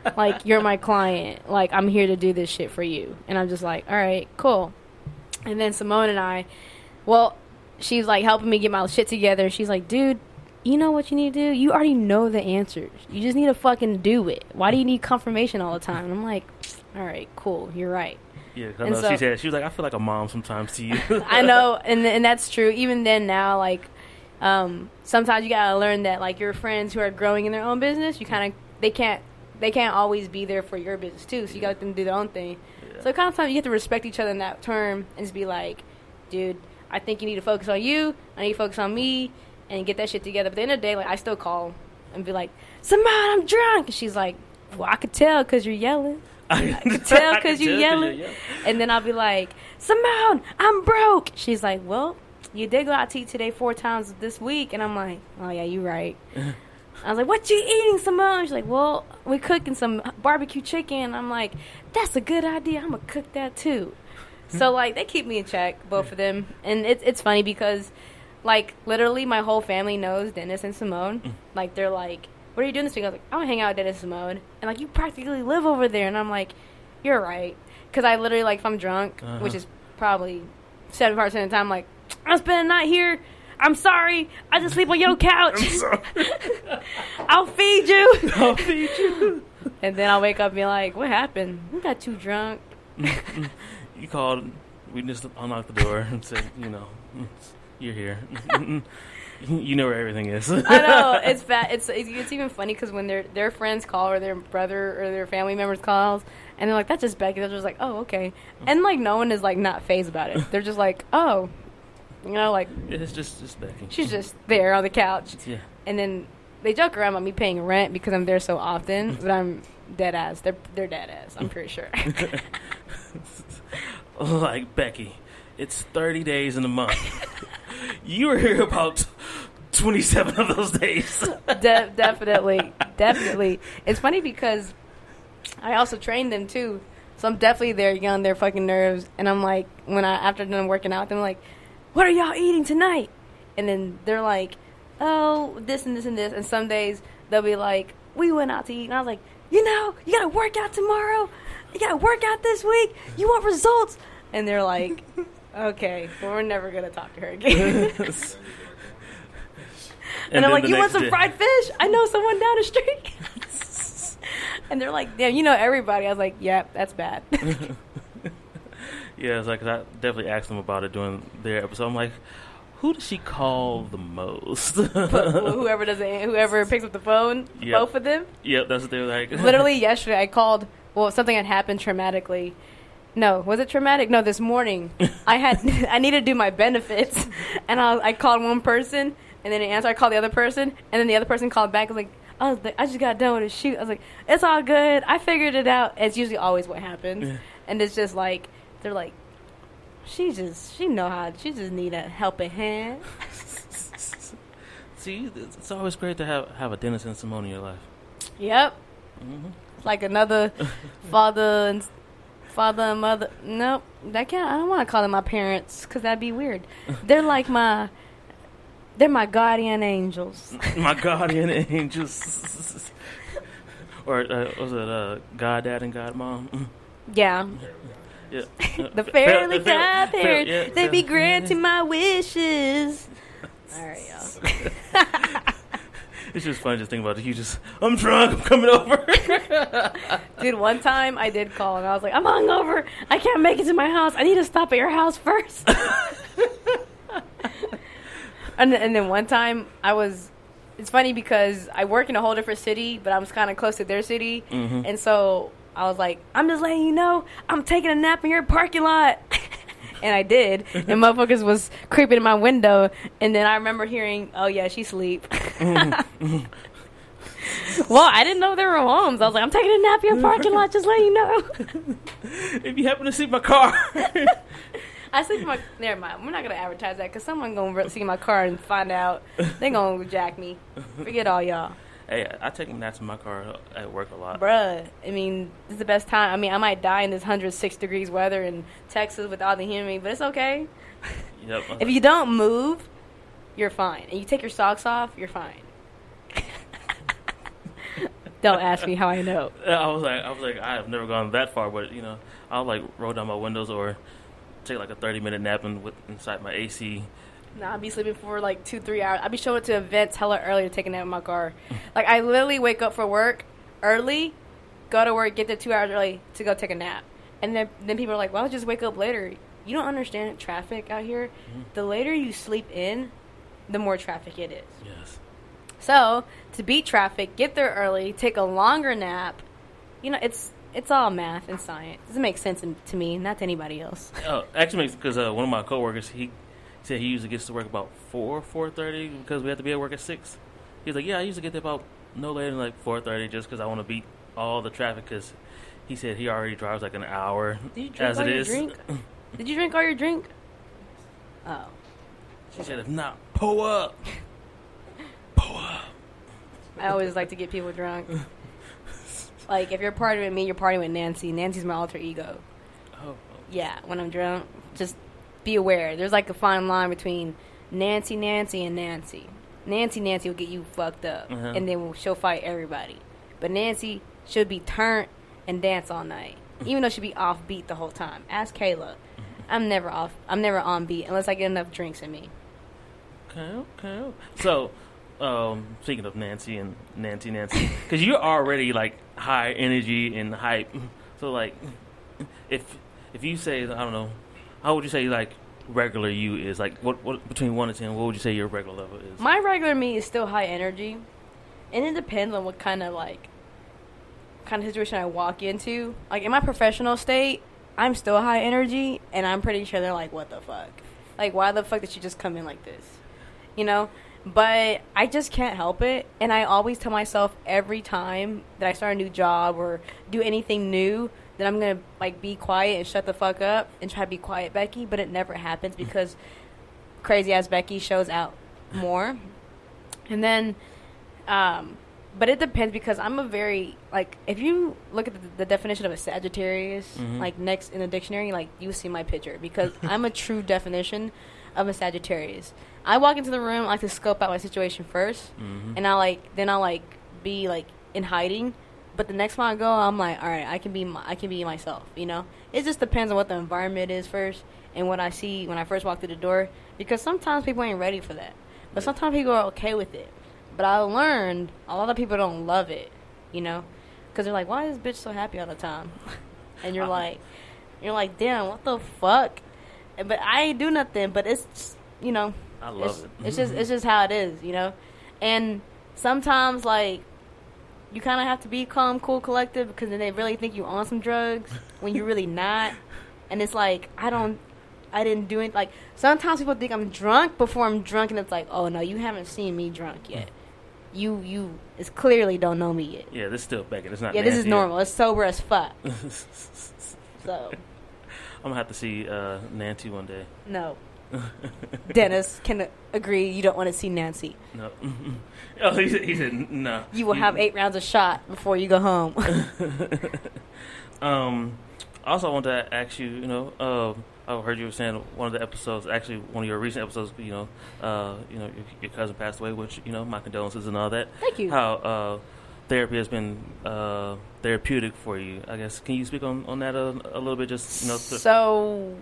like you're my client. Like I'm here to do this shit for you. And I'm just like, all right, cool. And then Simone and I, well, she's like helping me get my shit together. She's like, dude, you know what you need to do? You already know the answers. You just need to fucking do it. Why do you need confirmation all the time? And I'm like, all right, cool. You're right. Yeah, I know so- she said she was like, I feel like a mom sometimes to you. I know, and and that's true. Even then, now, like, um, sometimes you gotta learn that, like, your friends who are growing in their own business, you kind of they can't they can't always be there for your business too. So you got to let them do their own thing. Yeah. So kind of time you have to respect each other in that term and just be like, dude, I think you need to focus on you. I need to focus on me and get that shit together. But at the end of the day, like, I still call and be like, Simone, I'm drunk. And she's like, well, I could tell because you're yelling. I could tell because you're yelling. And then I'll be like, Simone, I'm broke. She's like, well, you did go out to eat today four times this week. And I'm like, oh, yeah, you're right. I was like, what you eating, Simone? She's like, well, we're cooking some barbecue chicken. I'm like, that's a good idea. I'm going to cook that too. so, like, they keep me in check, both of them. And it's it's funny because, like, literally my whole family knows Dennis and Simone. Like, they're like, what are you doing this week? I was like, I'm going to hang out with Dennis and Simone. And, like, you practically live over there. And I'm like, you're right. Because I literally, like, if I'm drunk, Uh-huh. which is probably seven percent of the time, like, I'm spending night here. I'm sorry. I just sleep on your couch. I'll feed you. I'll feed you. And then I'll wake up and be like, what happened? We got too drunk. You called. We just unlocked the door and said, you know, you're here. you know where everything is. I know it's bad. It's it's, it's even funny because when their their friends call or their brother or their family members calls, and they're like, "That's just Becky." They're just like, "Oh, okay," and like no one is like not phased about it. They're just like, "Oh," you know, like it's just just Becky. she's just there on the couch, yeah. and then they joke around about me paying rent because I'm there so often, but I'm dead ass. They're they're dead ass. I'm pretty sure. like Becky, it's 30 days in a month. you were here about 27 of those days. De- definitely, definitely. It's funny because I also trained them too, so I'm definitely there on their fucking nerves. And I'm like, when I after done working out, I'm like, "What are y'all eating tonight?" And then they're like, "Oh, this and this and this." And some days they'll be like, "We went out to eat," and I was like, "You know, you gotta work out tomorrow. You gotta work out this week. You want results?" And they're like, "Okay, well, we're never gonna talk to her again." And, I'm like, you want some day- fried fish? I know someone down the street. and they're like, damn, you know everybody. I was like, yep, that's bad. Yeah, it's like I definitely asked them about it during their episode. I'm like, who does she call the most? but whoever doesn't, whoever picks up the phone, Yep. both of them. yep, that's what they were like. Literally yesterday, I called. Well, something had happened traumatically. No, was it traumatic? No, this morning I had I needed to do my benefits, and I, I called one person, and then they answered. I called the other person, and then the other person called back. I was like, I was like, I just got done with a shoot. I was like, it's all good. I figured it out. It's usually always what happens, Yeah. and it's just like they're like, She just she know how she just need a helping hand. See, it's always great to have have a Dennis and Simone in your life. Yep. hmm Like another father and father and mother. Nope, that can't. I don't want to call them my parents because that'd be weird. They're like my. They're my guardian angels. My guardian angels. or uh, was it uh, God Dad and God Mom? Yeah, yeah. the fairly fair- fair- godparents. yeah, they be granting my wishes. All right, y'all. It's just funny to think about it. You just, I'm drunk. I'm coming over. Dude, one time I did call and I was like, I'm hungover. I can't make it to my house. I need to stop at your house first. and, then- and then one time I was, it's funny because I work in a whole different city, but I'm kind of close to their city. Mhm. And so I was like, I'm just letting you know, I'm taking a nap in your parking lot. and I did. And motherfuckers was creeping in my window. And then I remember hearing, oh, yeah, she sleep. Mm-hmm. well, I didn't know there were homes. I was like, I'm taking a nap in your parking lot, just letting you know. if you happen to see my car, I sleep in my. Never mind. We're not gonna advertise that because someone gonna see my car and find out. They gonna jack me. Forget all y'all, hey, I take naps in my car at work a lot. bruh. I mean, this is the best time. I mean, I might die in this 106 degrees weather in Texas with all the humidity, but it's okay. Yep. If you don't move, you're fine, and you take your socks off, you're fine. don't ask me how I know. I was like, I was like, I have never gone that far, but you know, I'll like roll down my windows or take like a 30 minute nap in, with, inside my AC. Nah, I'll be sleeping for like two, three hours. I'll be showing up to events hella early to take a nap in my car. Like I literally wake up for work early, go to work, get there two hours early to go take a nap, and then then people are like, "Well, just wake up later." You don't understand traffic out here. The later you sleep in, the more traffic it is. Yes. So to beat traffic, get there early, take a longer nap. You know, it's it's all math and science. It doesn't make sense to me, not to anybody else. Oh, actually, makes because uh, one of my coworkers, he said he usually gets to work about four, four thirty because we have to be at work at six. He's like, yeah, I usually get there about no later than like four thirty just because I want to beat all the traffic. Because he said he already drives like an hour Did you drink as all it your is. drink? Did you drink all your drink? Oh. She said, if not, pull up, pull up. I always like to get people drunk. Like if you're partying with me, you're partying with Nancy. Nancy's my alter ego. Oh, oh. Yeah, when I'm drunk, just be aware. There's like a fine line between Nancy, Nancy, and Nancy. Nancy, Nancy will get you fucked up, Uh-huh. and then she'll fight everybody. But Nancy should be turned and dance all night, even though she'd be off beat the whole time. Ask Kayla. I'm never off. I'm never on beat unless I get enough drinks in me. okay, okay. So, um, speaking of Nancy and Nancy, Nancy, because you're already like high energy and hype. So, like, if if you say I don't know, how would you say like regular you is like what what between one and ten? What would you say your regular level is? My regular me is still high energy, and it depends on what kind of like kind of situation I walk into. Like in my professional state, I'm still high energy, and I'm pretty sure they're like, "What the fuck? Like, why the fuck did you just come in like this?" You know. But I just can't help it, and I always tell myself every time that I start a new job or do anything new that I'm gonna like be quiet and shut the fuck up and try to be quiet, Becky. But it never happens because crazy ass Becky shows out more. And then, um, but it depends because I'm a very like if you look at the, the definition of a Sagittarius, Mhm. like next in the dictionary, like you see my picture because I'm a true definition of a Sagittarius. I walk into the room, I like to scope out my situation 1st Mhm. and I like then I like be like in hiding. But the next time I go, I'm like, all right, I can be my, I can be myself. You know, it just depends on what the environment is first and what I see when I first walk through the door. Because sometimes people ain't ready for that, but sometimes people are okay with it. But I learned a lot of people don't love it. You know, because they're like, why is this bitch so happy all the time? and you're Uh-huh. like, you're like, damn, what the fuck? But I ain't do nothing. But it's just, you know, I love it's, it. It's just it's just how it is, you know. And sometimes like you kind of have to be calm, cool, collective because then they really think you on some drugs when you're really not. And it's like I don't, I didn't do it. Like sometimes people think I'm drunk before I'm drunk, and it's like, oh no, you haven't seen me drunk yet. You you is clearly don't know me yet. yeah, this is still Beckett. It's not. Yeah, this is Nancy. normal. It's sober as fuck. So I'm gonna have to see uh, Nancy one day. No. Dennis can agree you don't want to see Nancy. No. oh, he said, he said no. You will have eight rounds of shot before you go home. Um, also, I want to ask you. You know, uh, I heard you were saying one of the episodes, actually one of your recent episodes. You know, uh, you know, your, your cousin passed away, which you know, my condolences and all that. Thank you. How uh, therapy has been uh, therapeutic for you. I guess. Can you speak on on that a, a little bit? Just you know. th- so,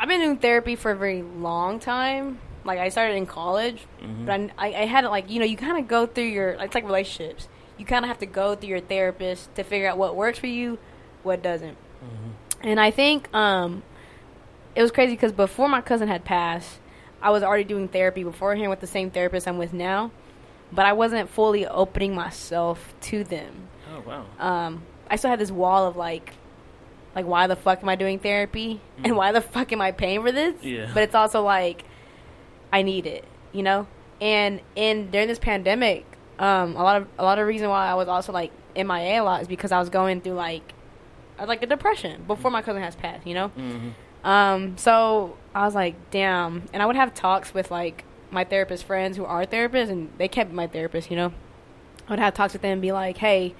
I've been doing therapy for a very long time. Like I started in college, Mhm. but I, I, I had it like you know you kind of go through your it's like relationships. You kind of have to go through your therapist to figure out what works for you, what doesn't. Mhm. And I think um, it was crazy because before my cousin had passed, I was already doing therapy beforehand with the same therapist I'm with now, but I wasn't fully opening myself to them. Oh wow. Um, I still had this wall of like, like why the fuck am I doing therapy and Mhm. why the fuck am I paying for this? Yeah. But it's also like, I need it, you know. And in during this pandemic, um, a lot of a lot of reason why I was also like MIA a lot is because I was going through like, I was like a depression before my cousin has passed, you know. hmm Um, so I was like, damn. And I would have talks with like my therapist friends who are therapists, and they kept my therapist, you know. I would have talks with them and be like, hey,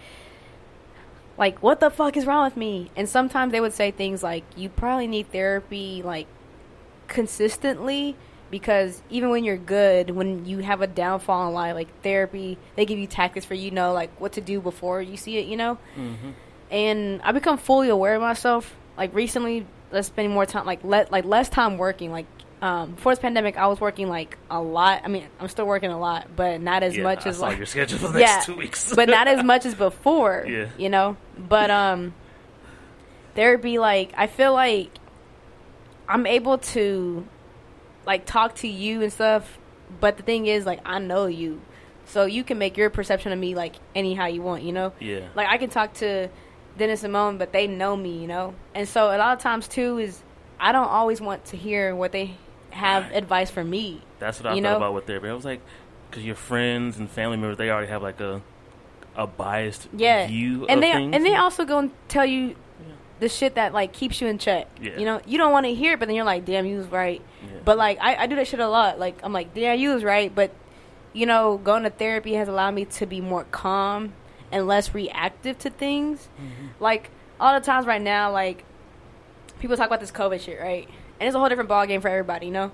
like, what the fuck is wrong with me? And sometimes they would say things like, you probably need therapy, like, consistently. Because even when you're good, when you have a downfall in life, like therapy, they give you tactics for you know like what to do before you see it, you know hmm and I become fully aware of myself. Like recently, let's spending more time, like let like less time working. Like um, before this pandemic, I was working like a lot. I mean, I'm still working a lot, but not as yeah, much I as like your schedule for the next Yeah, two weeks. but not as much as before. Yeah. you know. But um, there'd be like I feel like I'm able to like talk to you and stuff. But the thing is, like I know you, so you can make your perception of me like anyhow you want. You know. yeah. Like I can talk to Dennis and Simone, but they know me, you know. And so a lot of times too is I don't always want to hear what they have Right. advice for me. That's what I thought know? about with therapy. I was like, because your friends and family members, they already have like a a biased Yeah, view and of they things. and they also go and tell you the shit that like keeps you in check. Yeah. You know, you don't want to hear it, but then you're like, damn, you was right. Yeah. But like I, I do that shit a lot. Like I'm like, yeah, you was right, but you know, going to therapy has allowed me to be more calm and less reactive to things. Mm-hmm. Like all the times right now, like people talk about this COVID shit, right? And it's a whole different ball game for everybody, you know.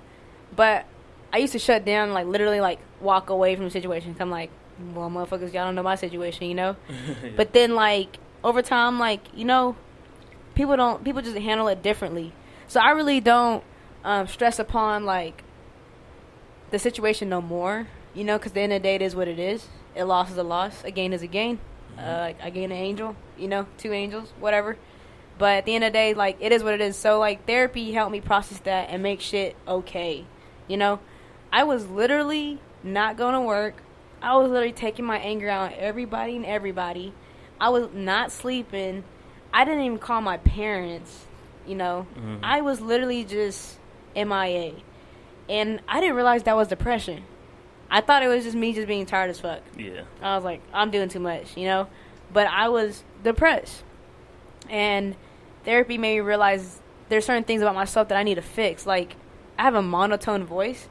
But I used to shut down, like literally, like walk away from the situation. 'Cause I'm like, well, motherfuckers, y'all don't know my situation, you know. But then, like over time, like you know, people don't people just handle it differently. So I really don't um, stress upon like the situation no more, you know, because the end of the day, it is what it is. A loss is a loss. A gain is a gain. Uh, I gain an angel, you know, two angels, whatever. But at the end of the day, like it is what it is. So like therapy helped me process that and make shit okay. You know, I was literally not going to work. I was literally taking my anger out on everybody and everybody. I was not sleeping. I didn't even call my parents. You know, Mhm. I was literally just MIA, and I didn't realize that was depression. I thought it was just me just being tired as fuck. yeah. I was like, I'm doing too much, you know? But I was depressed. And therapy made me realize there's certain things about myself that I need to fix. Like, I have a monotone voice.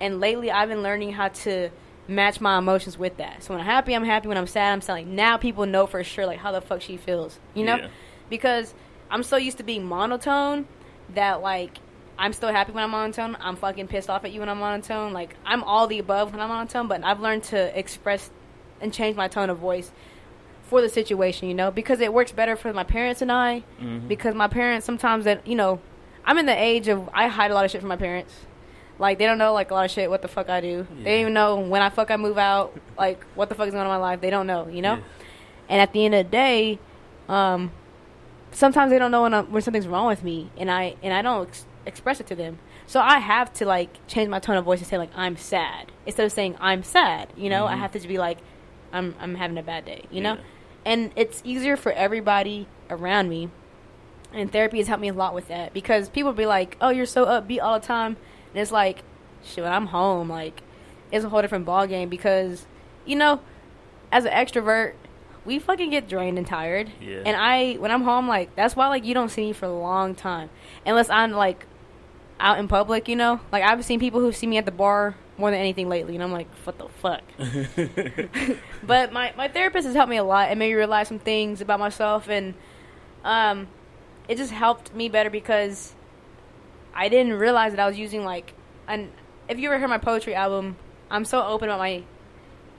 And lately, I've been learning how to match my emotions with that. So when I'm happy, I'm happy. When I'm sad, I'm sad. Like, now people know for sure, like, how the fuck she feels, you know? Yeah. Because I'm so used to being monotone that, like, I'm still happy when I'm monotone. I'm fucking pissed off at you when I'm monotone. Like I'm all the above when I'm monotone, but I've learned to express and change my tone of voice for the situation, you know, because it works better for my parents and I. Mhm. Because my parents sometimes that you know, I'm in the age of I hide a lot of shit from my parents. Like they don't know like a lot of shit what the fuck I do. They don't even know when I fuck I move out, like what the fuck is going on in my life. They don't know, you know. Yeah. And at the end of the day, um, sometimes they don't know when, I'm, when something's wrong with me, and I and I don't ex- express it to them. So I have to like change my tone of voice and say like I'm sad instead of saying I'm sad. You know, I Mhm. have to just be like I'm I'm having a bad day. You know, Yeah. And it's easier for everybody around me. And therapy has helped me a lot with that because people be like, "Oh, you're so upbeat all the time," and it's like, "Shit, when I'm home, like, it's a whole different ball game." Because, you know, as an extrovert, we fucking get drained and tired. Yeah. And I, when I'm home, like that's why like you don't see me for a long time, unless I'm like out in public. You know, like I've seen people who see me at the bar more than anything lately, and I'm like, what the fuck. but my my therapist has helped me a lot and made me realize some things about myself, and um, it just helped me better because I didn't realize that I was using like an. If you ever heard my poetry album, I'm so open about my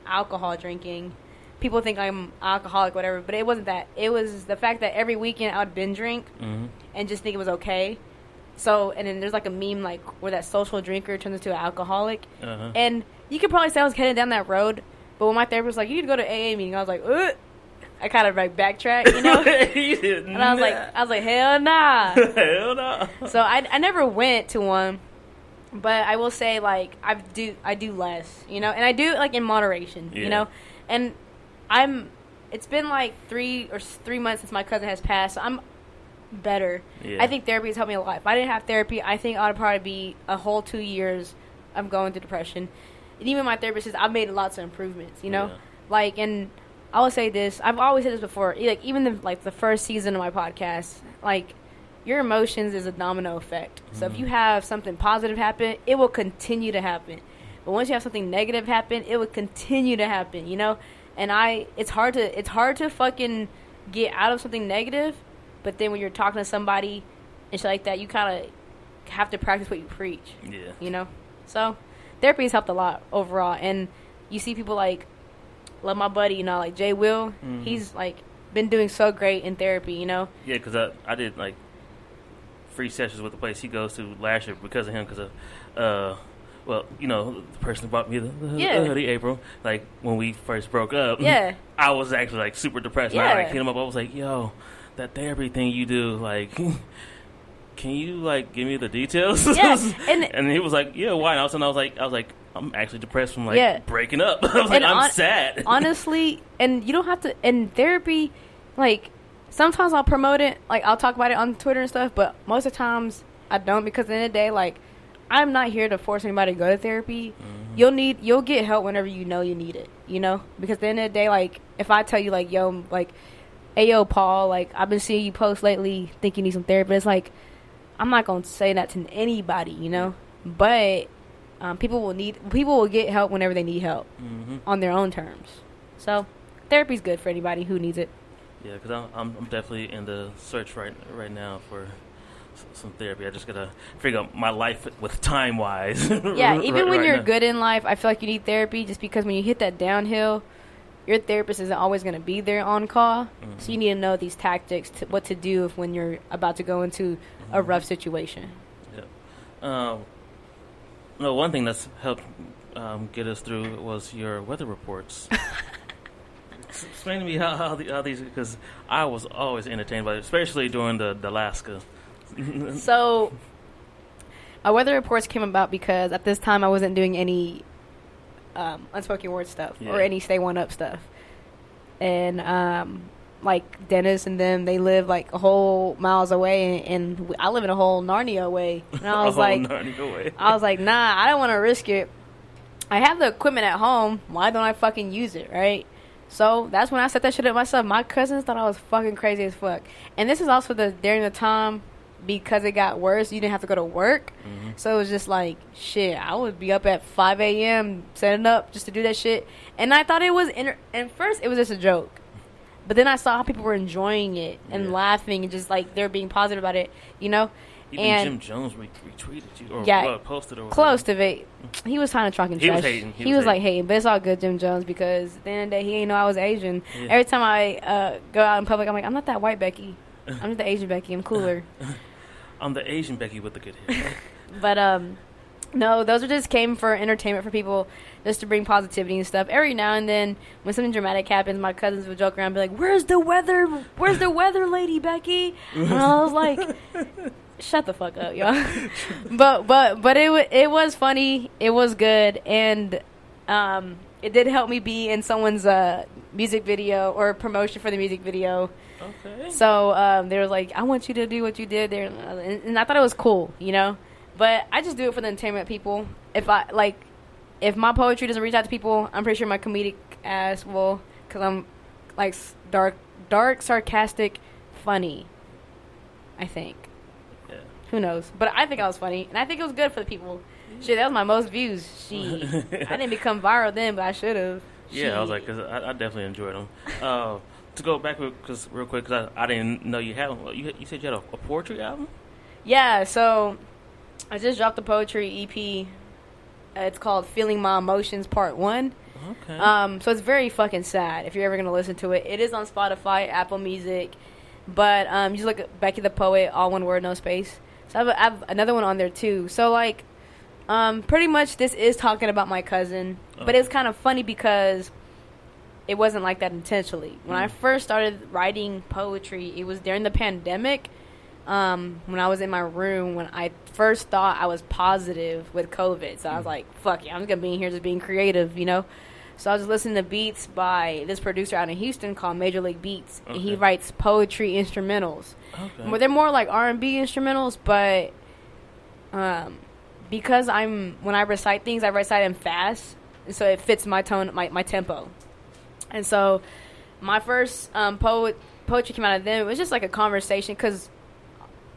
alcohol drinking. People think I'm alcoholic, whatever, but it wasn't that. It was the fact that every weekend I would binge drink hmm and just think it was okay. So, and then there's like a meme like where that social drinker turns into an alcoholic, Uh-huh. and you could probably say I was headed down that road. But when my therapist was like, "You need to go to AA meeting," I was like, Ugh. I kind of like backtrack, you know. and I was like, I was like, hell nah. hell no. so I, I never went to one, but I will say like I do I do less, you know, and I do like in moderation, Yeah. you know, and I'm. It's been like three or three months since my cousin has passed. So I'm better. Yeah. I think therapy has helped me a lot. If I didn't have therapy, I think I would probably be a whole two years I'm going through depression. And even my therapist says I've made lots of improvements. You know, Yeah. like and I will say this. I've always said this before. Like even the like the first season of my podcast, like your emotions is a domino effect. So if mm-hmm. you have something positive happen, it will continue to happen. But once you have something negative happen, it will continue to happen. You know, and I it's hard to it's hard to fucking get out of something negative. But then when you're talking to somebody and shit like that, you kind of have to practice what you preach Yeah. you know so therapy has helped a lot overall and you see people like love my buddy you know like jay will Mhm. he's like been doing so great in therapy you know Yeah, because I, I did like free sessions with the place he goes to last year because of him. Because of, uh, well, you know, the person who bought me the, the, Yeah. hoodie, April. Like when we first broke up, Yeah. I was actually like super depressed. Yeah. And I like hit him up. I was like, "Yo, that therapy thing you do, like." Can you like give me the details? Yeah, and- and he was like, "Yeah, why?" And all of a sudden, I was like, "I was like, I'm actually depressed from like Yeah. breaking up. I was like, I'm hon- sad. honestly and you don't have to in therapy like sometimes i'll promote it like i'll talk about it on twitter and stuff but most of the times i don't because at the end of the day like i'm not here to force anybody to go to therapy mm-hmm. you'll need you'll get help whenever you know you need it you know because at the end of the day like if i tell you like yo like hey yo paul like i've been seeing you post lately think you need some therapy it's like i'm not gonna say that to anybody you know but um, people will need people will get help whenever they need help hmm on their own terms. So, therapy's good for anybody who needs it. Yeah, because I'm, I'm I'm definitely in the search right right now for s- some therapy. I just gotta figure out my life with time wise. Yeah, even when you're good in life, I feel like you need therapy just because when you hit that downhill, your therapist isn't always going to be there on call. So you need to know these tactics, to, what to do if when you're about to go into a rough situation. Um, no, one thing that's helped um, get us through was your weather reports. Explain to me how, how, the, how these because I was always entertained by it, especially during the, the Alaska. So, my weather reports came about because at this time I wasn't doing any um, unspoken word stuff or any stay one up stuff, and um, like Dennis and them, they live like a whole miles away, and, and I live in a whole Narnia away. And I was like. I was like, nah, I don't want to risk it. I have the equipment at home. Why don't I fucking use it, right? So that's when I set that shit up myself. My cousins thought I was fucking crazy as fuck. And this is also the during the time because it got worse. You didn't have to go to work, Mhm. so it was just like shit. I would be up at five a.m. setting up just to do that shit. And I thought it was. Inter- and first, it was just a joke. But then I saw how people were enjoying it and Yeah. laughing and just like they're being positive about it, you know. Even and Jim Jones retweeted you or Yeah, well, posted or close to it. He was kind of talking He was hating. He He, was was, like hating, but it's all good, Jim Jones, because at the end of the day, he ain't know I was Asian. Yeah. Every time I uh, go out in public, I'm like, I'm not that white Becky. I'm just the Asian Becky. I'm cooler. I'm the Asian Becky with the good hair. but um, no, those are just came for entertainment for people, just to bring positivity and stuff. Every now and then, when something dramatic happens, my cousins would joke around, and be like, "Where's the weather? Where's the weather, lady Becky?" And I was like. Shut the fuck up, y'all. but but but it wa- it was funny. It was good, and um, it did help me be in someone's uh, music video or promotion for the music video. okay. So um, they were like, "I want you to do what you did there," and, and I thought it was cool, you know. But I just do it for the entertainment people. If I like, if my poetry doesn't reach out to people, I'm pretty sure my comedic ass will, because I'm like dark, dark, sarcastic, funny. I think. Yeah. Who knows? But I think I was funny, and I think it was good for the people. Shit, that was my most views. She, I didn't become viral then, but I should have. Yeah, I was like, cause I, I definitely enjoyed them. Uh, to go back, because real quick, because I, I didn't know you had one. You, you said you had a, a poetry album. Yeah, so I just dropped a poetry EP. Uh, It's called "Feeling My Emotions" Part One. Okay. Um, so it's very fucking sad. If you're ever gonna listen to it, it is on Spotify, Apple Music, but um, you just look at Becky the Poet, all one word, no space. So I have, I have another one on there too. So like, um, pretty much this is talking about my cousin, but it's kind of funny because it wasn't like that intentionally. When I Mm. first started writing poetry, it was during the pandemic. Um, when I was in my room, when I first thought I was positive with COVID, so I was like, "Fuck yeah, I'm just gonna be in here just being creative," you know. So I was listening to beats by this producer out in Houston called Major League Beats, and he writes poetry instrumentals. okay. Well, they're more like R and B instrumentals, but um, because I'm when I recite things, I recite them fast, so it fits my tone, my my tempo. And so, my first um, poet poetry came out of them. It was just like a conversation because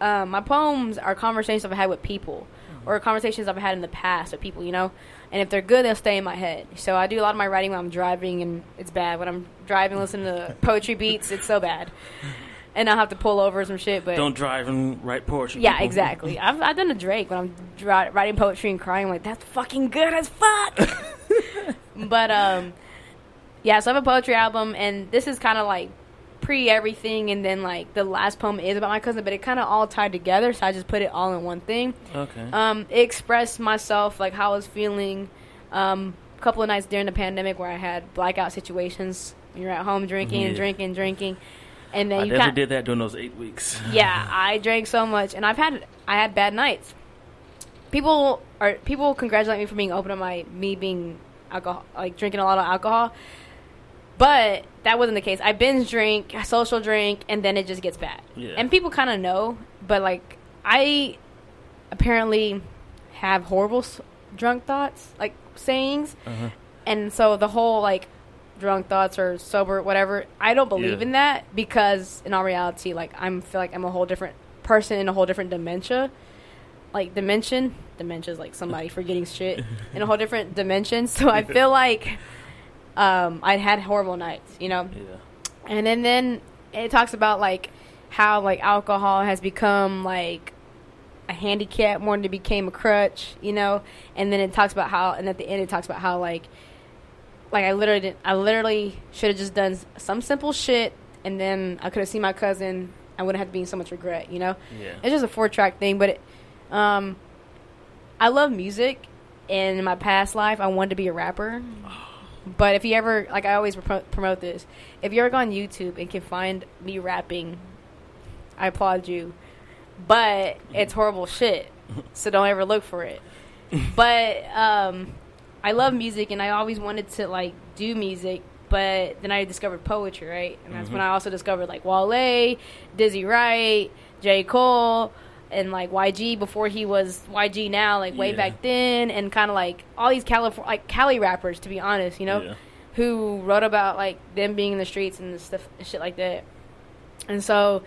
um, my poems are conversations I've had with people, or conversations I've had in the past with people, you know. And if they're good, they'll stay in my head. So I do a lot of my writing when I'm driving, and it's bad. When I'm driving, listening to poetry beats, it's so bad. And I'll have to pull over some shit, but Don't drive and write poetry. yeah, people. exactly. I've I've done a Drake when I'm dri- writing poetry and crying like that's fucking good as fuck. but um, yeah. So I have a poetry album, and this is kind of like pre everything, and then like the last poem is about my cousin, but it kind of all tied together. So I just put it all in one thing. okay. Um, it expressed myself like how I was feeling. Um, a couple of nights during the pandemic where I had blackout situations. You're at home drinking and Yeah. drinking, drinking, and then I you did that during those eight weeks. yeah, I drank so much, and I've had I had bad nights. People are people congratulate me for being open to my me being alcohol like drinking a lot of alcohol, but that wasn't the case. I binge drink, I social drink, and then it just gets bad. Yeah. And people kind of know, but like I apparently have horrible s- drunk thoughts, like sayings, Uh-huh. and so the whole like drunk thoughts or sober whatever i don't believe Yeah. in that because in all reality like i'm feel like i'm a whole different person in a whole different dementia like dimension dementia is like somebody forgetting shit in a whole different dimension so i feel like um i had horrible nights you know Yeah. and then then it talks about like how like alcohol has become like a handicap more than it became a crutch, you know. And then it talks about how, and at the end it talks about how like, like I literally didn't, I literally should have just done some simple shit, and then I could have seen my cousin. I wouldn't have to be in so much regret, you know. Yeah. It's just a four track thing, but it, um, I love music. And in my past life, I wanted to be a rapper. But if you ever, like I always pro- promote this, if you ever go on YouTube and can find me rapping, I applaud you. But it's horrible shit, so don't ever look for it. But um, I love music, and I always wanted to like do music. But then I discovered poetry, right? And that's when Mhm. I also discovered like Wale, Dizzy Wright, J. Cole, and like YG before he was YG now, like way Yeah. back then, and kind of like all these California, like Cali rappers, to be honest, you know, Yeah. who wrote about like them being in the streets and stuff, shit like that. And so,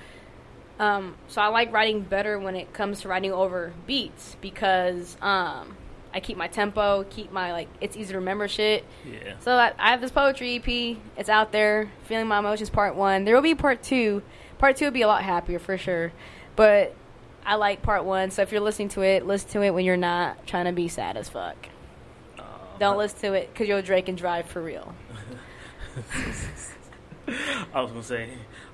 um, so I like writing better when it comes to writing over beats because um, I keep my tempo, keep my like it's easy to remember shit. Yeah. So I, I have this poetry EP. It's out there. Feeling my emotions, part one. There will be part two. Part two will be a lot happier for sure. But I like part one. So if you're listening to it, listen to it when you're not trying to be sad as fuck. Uh, Don't listen to it because you'll Drake and drive for real. I was gonna say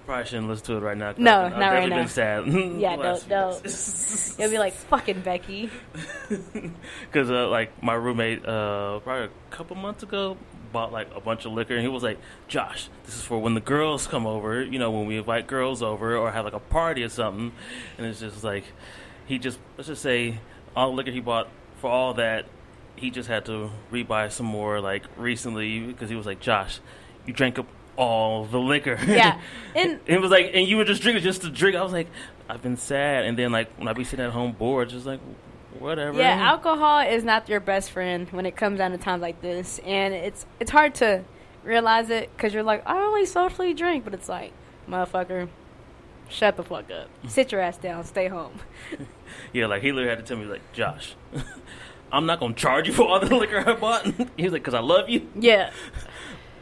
probably shouldn't listen to it right now. No, I've, I've not right now. been sad. Yeah, last don't- You'll be like fucking Becky. Because uh, like my roommate, uh, probably a couple months ago, bought like a bunch of liquor, and he was like, "Josh, this is for when the girls come over. You know, when we invite girls over or have like a party or something." And it's just like he just let's just say all the liquor he bought for all that, he just had to rebuy some more like recently because he was like, "Josh, you drank up all the liquor." Yeah. And it was like, and you were just drinking just to drink. I was like, I've been sad, and then like when I be sitting at home bored, just like whatever. yeah, alcohol is not your best friend when it comes down to times like this, and it's it's hard to realize it because you're like, I only socially drink, but it's like, motherfucker, shut the fuck up, sit your ass down, stay home. Yeah, like he literally had to tell me, like, Josh, I'm not gonna charge you for all the liquor I bought. he was like, because I love you, Yeah,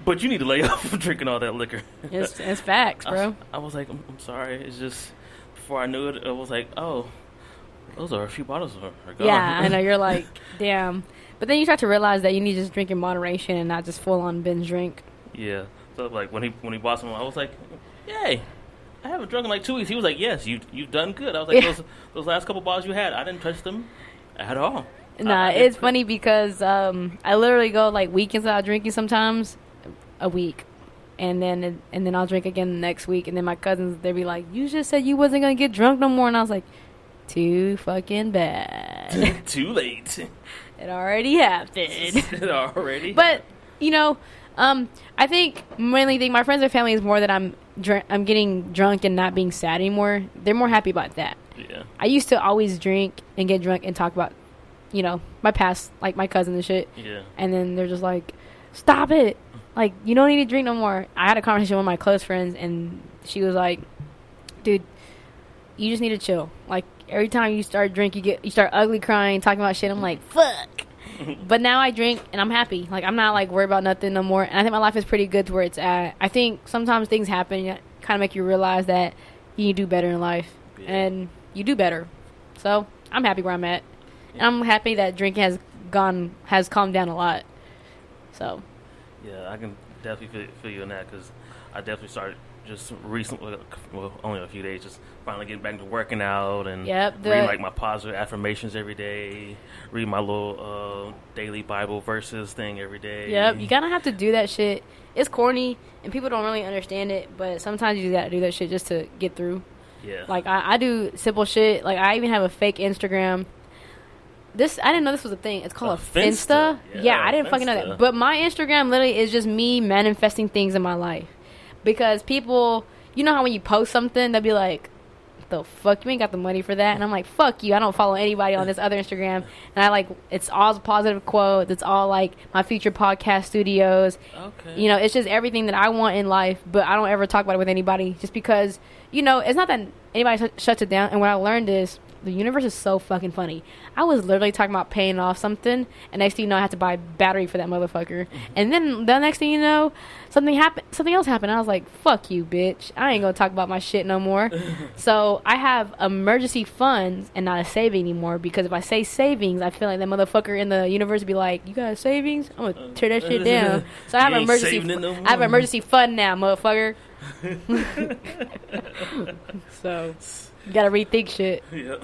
but you need to lay off from drinking all that liquor. it's it's facts, bro. I was like, I'm, I'm sorry. It's just before I knew it, I was like, oh, those are a few bottles are, are gone. Yeah, I know. You're like, damn. But then you start to realize that you need to just drink in moderation and not just full on binge drink. yeah. So like when he when he bought some, I was like, yay. I haven't drunk in like two weeks. He was like, "Yes, you you've done good." I was like, Yeah. "Those those last couple bottles you had, I didn't touch them at all." Nah, I- I it's funny because um, I literally go like weekends without drinking sometimes, a week, and then and then I'll drink again the next week, and then my cousins they'd be like, "You just said you wasn't gonna get drunk no more," and I was like, "Too fucking bad. Too late it already happened." it already. but you know, um, I think mainly think my friends and family is more that I'm dr- I'm getting drunk and not being sad anymore. They're more happy about that. yeah, I used to always drink and get drunk and talk about, you know, my past, like my cousin and shit. yeah, And then they're just like, stop it. Like, you don't need to drink no more. I had a conversation with my close friends, and she was like, dude, you just need to chill. Like, every time you start drink, you get you start ugly crying, talking about shit. I'm like, fuck. but now I drink and I'm happy. Like, I'm not like worried about nothing no more. And I think my life is pretty good to where it's at. I think sometimes things happen, kind of make you realize that you do better in life, Yeah. and you do better. So I'm happy where I'm at, and I'm happy that drinking has gone has calmed down a lot. So yeah. I can definitely feel, feel you in that because I definitely started just recently, well, only a few days, just finally getting back to working out and Yep, the- reading like my positive affirmations every day, read my little uh, daily Bible verses thing every day. Yep, you kind of have to do that shit. It's corny, and people don't really understand it, but sometimes you gotta do that shit just to get through. yeah, Like I, I do simple shit. Like I even have a fake Instagram. This I didn't know this was a thing. It's called A a Finsta. Finsta? Yeah, Yeah, I didn't fucking know that. But my Instagram literally is just me manifesting things in my life. Because people, you know how when you post something, they'll be like, "The fuck, you ain't got the money for that," and I'm like, "Fuck you, I don't follow anybody on this other Instagram." And I like, it's all positive quotes. It's all like my future podcast studios. okay, You know, it's just everything that I want in life, but I don't ever talk about it with anybody just because, you know, it's not that anybody sh- shuts it down. And what I learned is the universe is so fucking funny. I was literally talking about paying off something, and next thing you know, I have to buy battery for that motherfucker. And then the next thing you know, something happened, something else happened. I was like, fuck you, bitch. I ain't gonna talk about my shit no more. so I have emergency funds and not a saving anymore because if I say savings, I feel like that motherfucker in the universe would be like, you got a savings? I'm gonna tear that shit down. So I have an emergency. no I have emergency fund now, motherfucker. so you gotta rethink shit. yeah.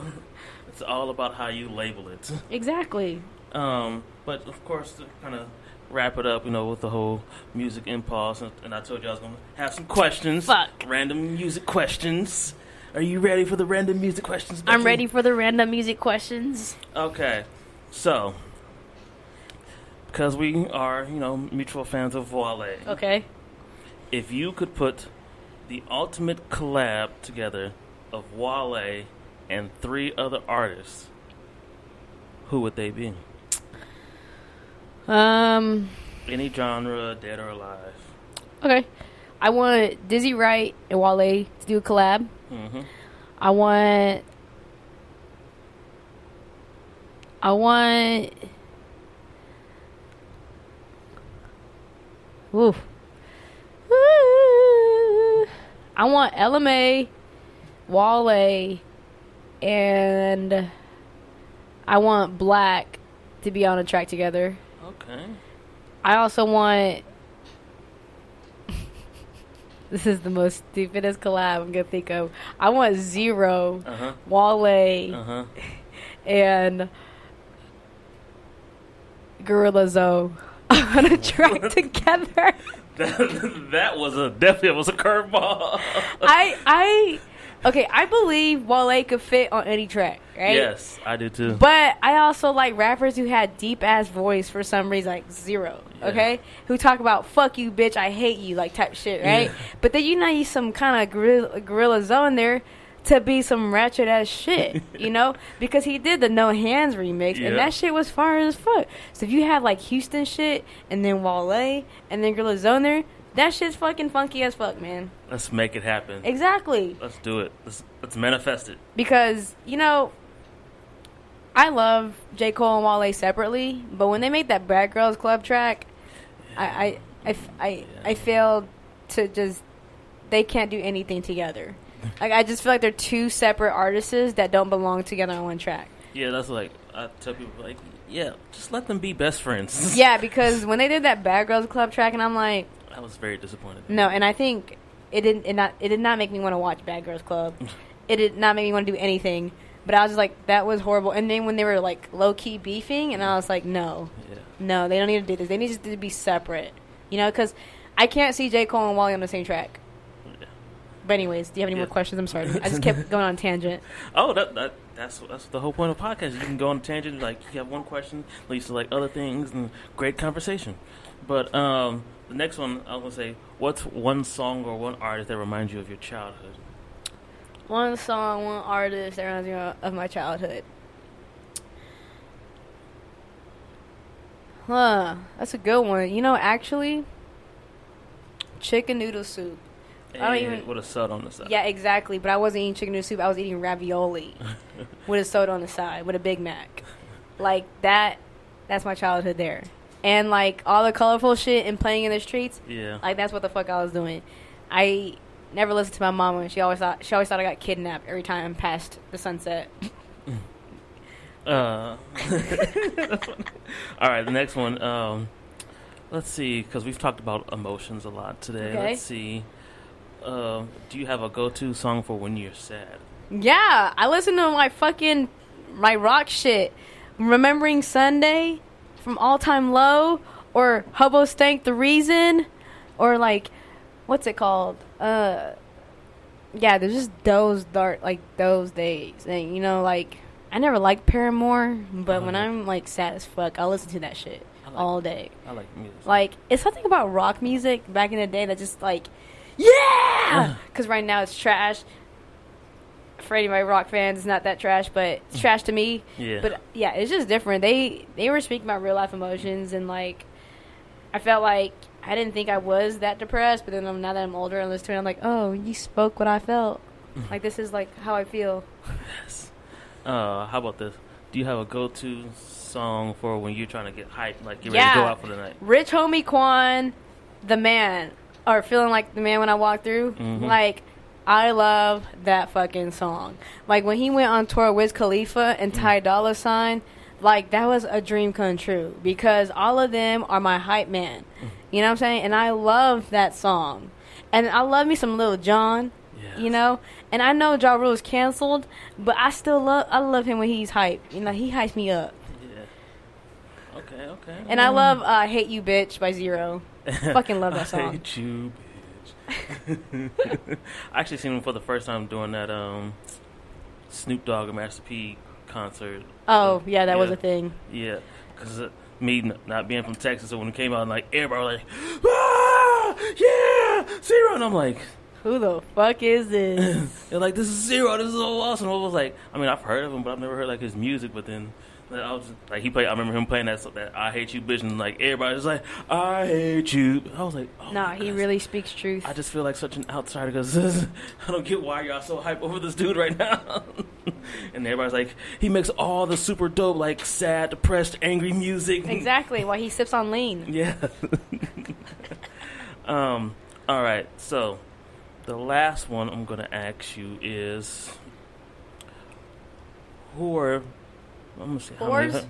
It's all about how you label it. Exactly. Um, but of course, to kind of wrap it up, you know, with the whole music impulse, and, and I told you I was to have some questions. Fuck. Random music questions. Are you ready for the random music questions? I'm ready for the random music questions. Okay, so because we are, you know, mutual fans of Wale, Okay. if you could put the ultimate collab together of Wale and three other artists, who would they be? Um. Any genre, dead or alive. Okay. I want Dizzy Wright and Wale to do a collab. Mm-hmm. I want. I want. Ooh. Ooh. I want LMA, Wale, and I want Black to be on a track together. Okay. I also want. this is the most stupidest collab I'm gonna think of. I want Z-Ro, Uh huh. Wale, Uh huh. and Gorilla Zoe on a track together. That, that was a definitely was a curveball. I I okay. I believe Wale could fit on any track, right? Yes, I do too. But I also like rappers who had deep ass voice for some reason, like Z-Ro, Yeah. okay? Who talk about "fuck you, bitch, I hate you," like type shit, right? Yeah. But then you know you some kind of gorilla, gorilla zone there to be some ratchet ass shit, you know? Because he did the No Hands remix, Yeah. and that shit was fire as fuck. So if you had like Houston shit, and then Wale, and then Gorilla Zoner, that shit's fucking funky as fuck, man. Let's make it happen. Exactly. Let's do it. Let's, let's manifest it. because you know I love J Cole and Wale separately, but when they made that Bad Girls Club track, I I I I I failed to just they can't do anything together. Like I just feel like they're two separate artists that don't belong together on one track. Yeah, that's like I tell people like, yeah, just let them be best friends. Yeah, because when they did that Bad Girls Club track, and I'm like, I was very disappointed. no, and I think it didn't it not it did not make me want to watch Bad Girls Club. it did not make me want to do anything. But I was just like, that was horrible. And then when they were like low key beefing, and I was like, no, Yeah. no, they don't need to do this. They need to be separate. You know, because I can't see J Cole and Wale on the same track. Yeah. But anyways, do you have any more questions? I'm sorry, I just kept going on tangent. Oh, that, that that's that's the whole point of podcast. You can go on a tangent, like you have one question, leads to like other things, and great conversation. But um, the next one, I was gonna say, what's one song or one artist that reminds you of your childhood? One song, one artist that reminds me of my childhood. Huh, that's a good one. You know, actually, chicken noodle soup. I don't even- with a soda on the side. Yeah, exactly. But I wasn't eating chicken noodle soup. I was eating ravioli with a soda on the side with a Big Mac. Like that. That's my childhood there. And like all the colorful shit and playing in the streets. Yeah. Like that's what the fuck I was doing. I never listened to my mama. She always thought she always thought I got kidnapped every time past the sunset. Uh, all right, the next one. Um, let's see, because we've talked about emotions a lot today. Okay. Let's see. Uh, do you have a go-to song for when you're sad? Yeah, I listen to my fucking my rock shit. Remembering Sunday from All Time Low or Hoobastank the Reason or like what's it called? Uh yeah, there's just those dark like those days. And you know like I never liked Paramore, but when. I'm like sad as fuck, I'll listen to that shit like- all day. I like music. Like it's something about rock music back in the day that just like, yeah, because right now it's trash. For any of my rock fans, it's not that trash, but it's trash to me. yeah, But yeah, it's just different. They they were speaking about real life emotions, and like, I felt like I didn't think I was that depressed, but then now that I'm older and listening I'm like, oh, you spoke what I felt. like this is like how I feel. yes. Uh, how about this? Do you have a go-to song for when you're trying to get hyped, like get ready to go out for the night? Rich homie Quan, the man, or feeling like the man when I walk through. Mhm. Like, I love that fucking song. Like when he went on tour with Khalifa and mm. Ty Dolla Sign, like that was a dream come true because all of them are my hype man. Mm. You know what I'm saying? And I love that song. And I love me some Lil Jon, Yes. you know. And I know Ja is canceled, but I still love I love him when he's hype. You know, he hypes me up. Yeah. Okay. Okay. And I mm. love uh, "Hate You Bitch" by Z-Ro. Fucking love that I song. hate you. I actually seen him for the first time doing that um, Snoop Dogg and Master P concert. Oh yeah, that was a thing. Yeah, because uh, me n- not being from Texas, so when it came out, like everybody was like, ah, yeah, Z-Ro, and I'm like, Who the fuck is this? they're like, this is Z-Ro, this is so awesome. I was like, I mean, I've heard of him, but I've never heard like his music. But then I was like, he played. I remember him playing that that I hate you, bitch, and like everybody was like, I hate you. I was like, oh nah, he really speaks truth. I just feel like such an outsider because I don't get why y'all so hype over this dude right now. and everybody's like, he makes all the super dope, like sad, depressed, angry music. exactly why he sips on lean. Yeah. um. All right. So, the last one I'm gonna ask you is, who are? I'm gonna say how many- Whores?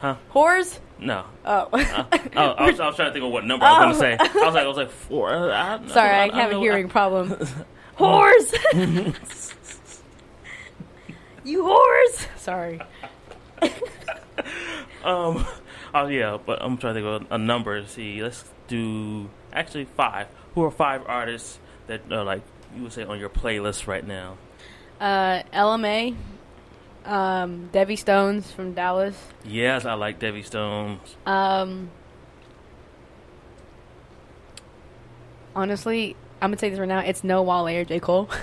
Huh? Whores? No. Oh, Uh, oh, I was, I was trying to think of what number I was gonna say. I was like, I was like four. I, I, sorry, I, have a hearing problem. Whores! you whores! Sorry. Um. Oh yeah, but I'm trying to think of a number. See, let's do actually five. Who are five artists that are like you would say on your playlist right now? Uh, LMA, um, Debbie Stones from Dallas. Yes, I like Debbie Stones. Um, honestly, I'm gonna say this right now. It's no Wale or J Cole.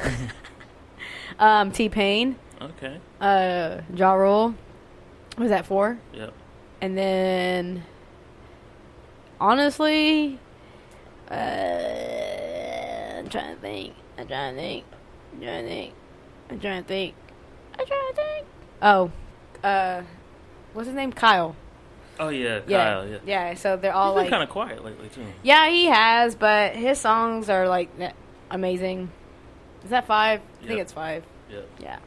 Um, T Pain, Okay. uh, Ja Rule. Was that four? Yep. And then, honestly, uh, I'm trying to think. I'm trying to think. I'm trying to think. I'm trying to think. I'm trying to think. Oh, uh, what's his name? Kyle. Oh yeah, Yeah, Kyle. Yeah. yeah. So they're all like, kind of quiet lately too. yeah, he has, but his songs are like amazing. Is that five? I think it's five. Yeah. Yeah.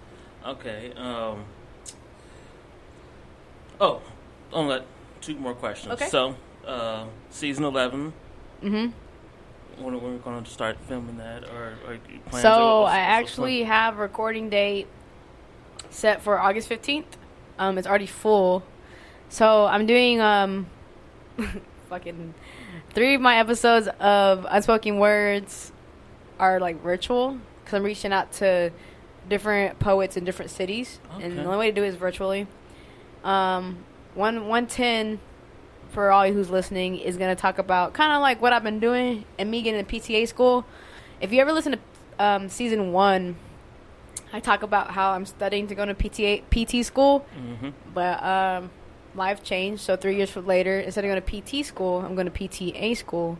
Okay. Um. Oh, I'm got two more questions. Okay. So, uh, season eleven. Mm-hmm. When, we're going to start filming that, or, or plans So I actually have recording date set for August fifteenth. Um, it's already full. So I'm doing um, fucking three of my episodes of Unspoken Words are like virtual because I'm reaching out to different poets in different cities, and the only way to do it is virtually. Um, one one ten for all you who's listening is gonna talk about kind of like what I've been doing and me getting to PTA school. If you ever listen to um, season one, I talk about how I'm studying to go to PTA PT school, Mhm. but um, life changed. So three years from later, instead of going to PT school, I'm going to PTA school.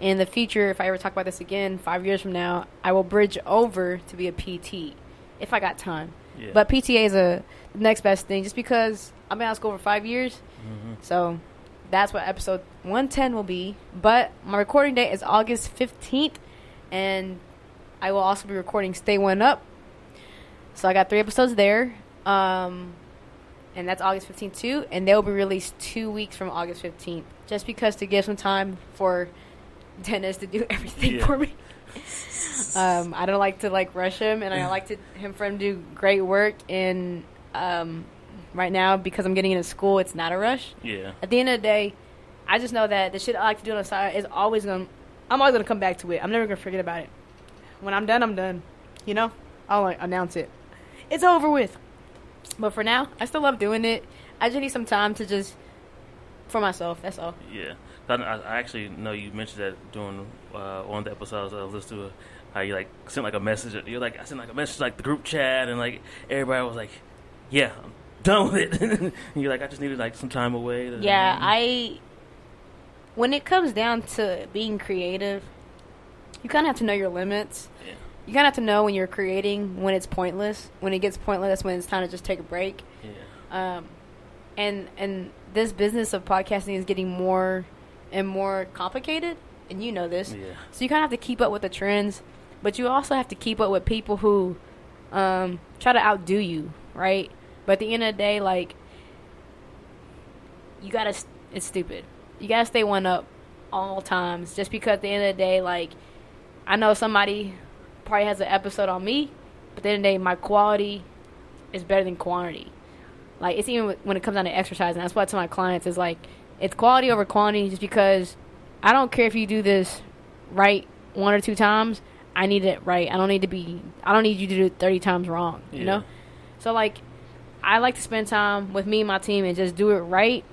In the future, if I ever talk about this again, five years from now, I will bridge over to be a PT if I got time. Yeah. But PTA is a next best thing, just because I've been out of school for five years. Mhm. So that's what episode 110 will be. But my recording date is August 15th, and I will also be recording Stay One Up. So I got three episodes there. Um, and that's August 15th too. And they'll be released two weeks from August 15th, just because to give some time for Dennis to do everything Yeah. for me. um, I don't like to like rush him, and I like to him for him to do great work. And um, right now, because I'm getting into school, it's not a rush. Yeah. At the end of the day, I just know that the shit I like to do on the side is always gonna. I'm always gonna come back to it. I'm never gonna forget about it. When I'm done, I'm done. You know, I'll like announce it. It's over with. But for now, I still love doing it. I just need some time to just for myself. That's all. Yeah, I, I actually know you mentioned that during uh, one of the episodes I listened to. How you like sent like a message? You're like I sent like a message like the group chat, and like everybody was like, "Yeah, I'm done with it." and you're like, "I just needed like some time away." To, Yeah, I. When it comes down to being creative, you kind of have to know your limits. Yeah. You kind of have to know when you're creating when it's pointless. When it gets pointless, that's when it's time to just take a break. Yeah. um, and and this business of podcasting is getting more and more complicated, and you know this. Yeah. So you kind of have to keep up with the trends, but you also have to keep up with people who um, try to outdo you, right? But at the end of the day, like you gotta, it's stupid. You gotta stay one up all times, just because at the end of the day, like I know somebody probably has an episode on me, but then the end of the day, my quality is better than quantity. Like it's even when it comes down to exercising. That's why I tell my clients is like it's quality over quantity. Just because I don't care if you do this right one or two times. I need it right. I don't need to be. I don't need you to do it thirty times wrong. You Yeah. know. So like, I like to spend time with me and my team and just do it right.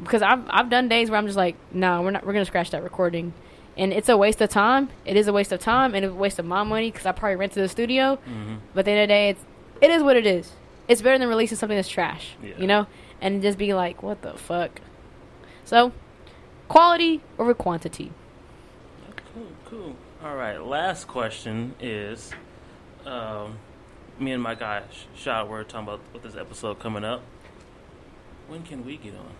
Because I've I've done days where I'm just like, no, we're not. We're gonna scratch that recording, and it's a waste of time. It is a waste of time and it's a waste of my money because I probably rented the studio. hmm But at the end of the day, it's it is what it is. It's better than releasing something that's trash. Yeah. You know? And just be like, what the fuck? So, quality over quantity. Cool. Cool. All right. Last question is, um, me and my guy Sh- Shot were talking about with this episode coming up. When can we get on?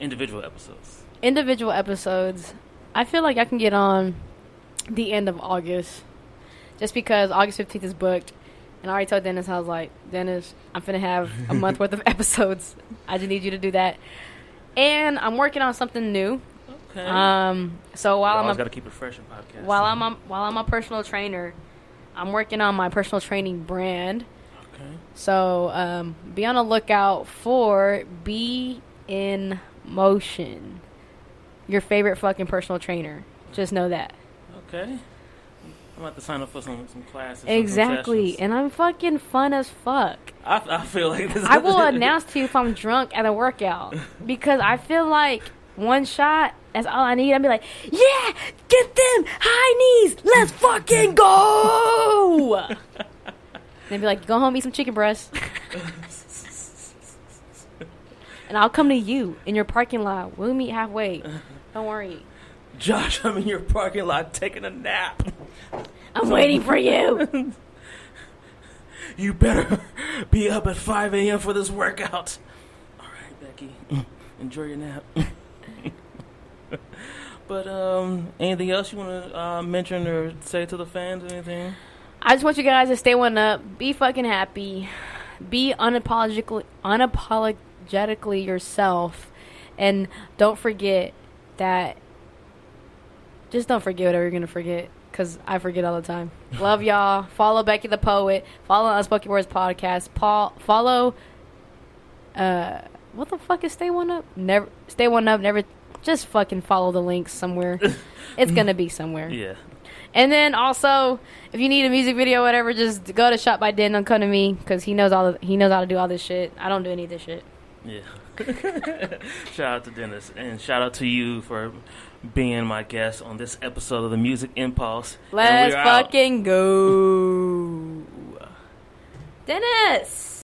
Individual episodes. Individual episodes. I feel like I can get on the end of August. Just because August 15th is booked. And I already told Dennis, I was like, Dennis, I'm finna have a month worth of episodes. I just need you to do that. And I'm working on something new. Okay. Um, so while I'm a got to keep it fresh in podcast. while I'm a, while I'm a personal trainer, I'm working on my personal training brand. Okay. So um, be on the lookout for Be in Motion, your favorite fucking personal trainer. Just know that Okay. I'm about to sign up for some some classes. exactly, sessions. and I'm fucking fun as fuck. I, I feel like this. I will announce to you if I'm drunk at a workout because I feel like one shot. That's all I need. I'll be like, yeah, get them high knees. Let's fucking go. Then be like, go home, eat some chicken breasts. and I'll come to you in your parking lot. We'll meet halfway. Don't worry. Josh, I'm in your parking lot taking a nap. I'm waiting for you. You better be up at 5 a.m. for this workout. All right, Becky. Enjoy your nap. but um, anything else you want to uh, mention or say to the fans? Or anything? I just want you guys to stay one up. Be fucking happy. Be unapologetically unapologetically yourself, and don't forget that. Just don't forget whatever you're gonna forget, cause I forget all the time. Love y'all. Follow Becky the Poet. Follow Unspoken Words podcast. Paul. Follow. Uh, what the fuck is Stay One Up? Never Stay One Up. Never. Just fucking follow the links somewhere. it's gonna be somewhere. Yeah. And then also, if you need a music video, or whatever, just go to Shop by Den. Don't come to me because he knows all. The, he knows how to do all this shit. I don't do any of this shit. Yeah. shout out to Dennis and shout out to you for being my guest on this episode of the Music Impulse. Let's we're out. fucking go, Dennis.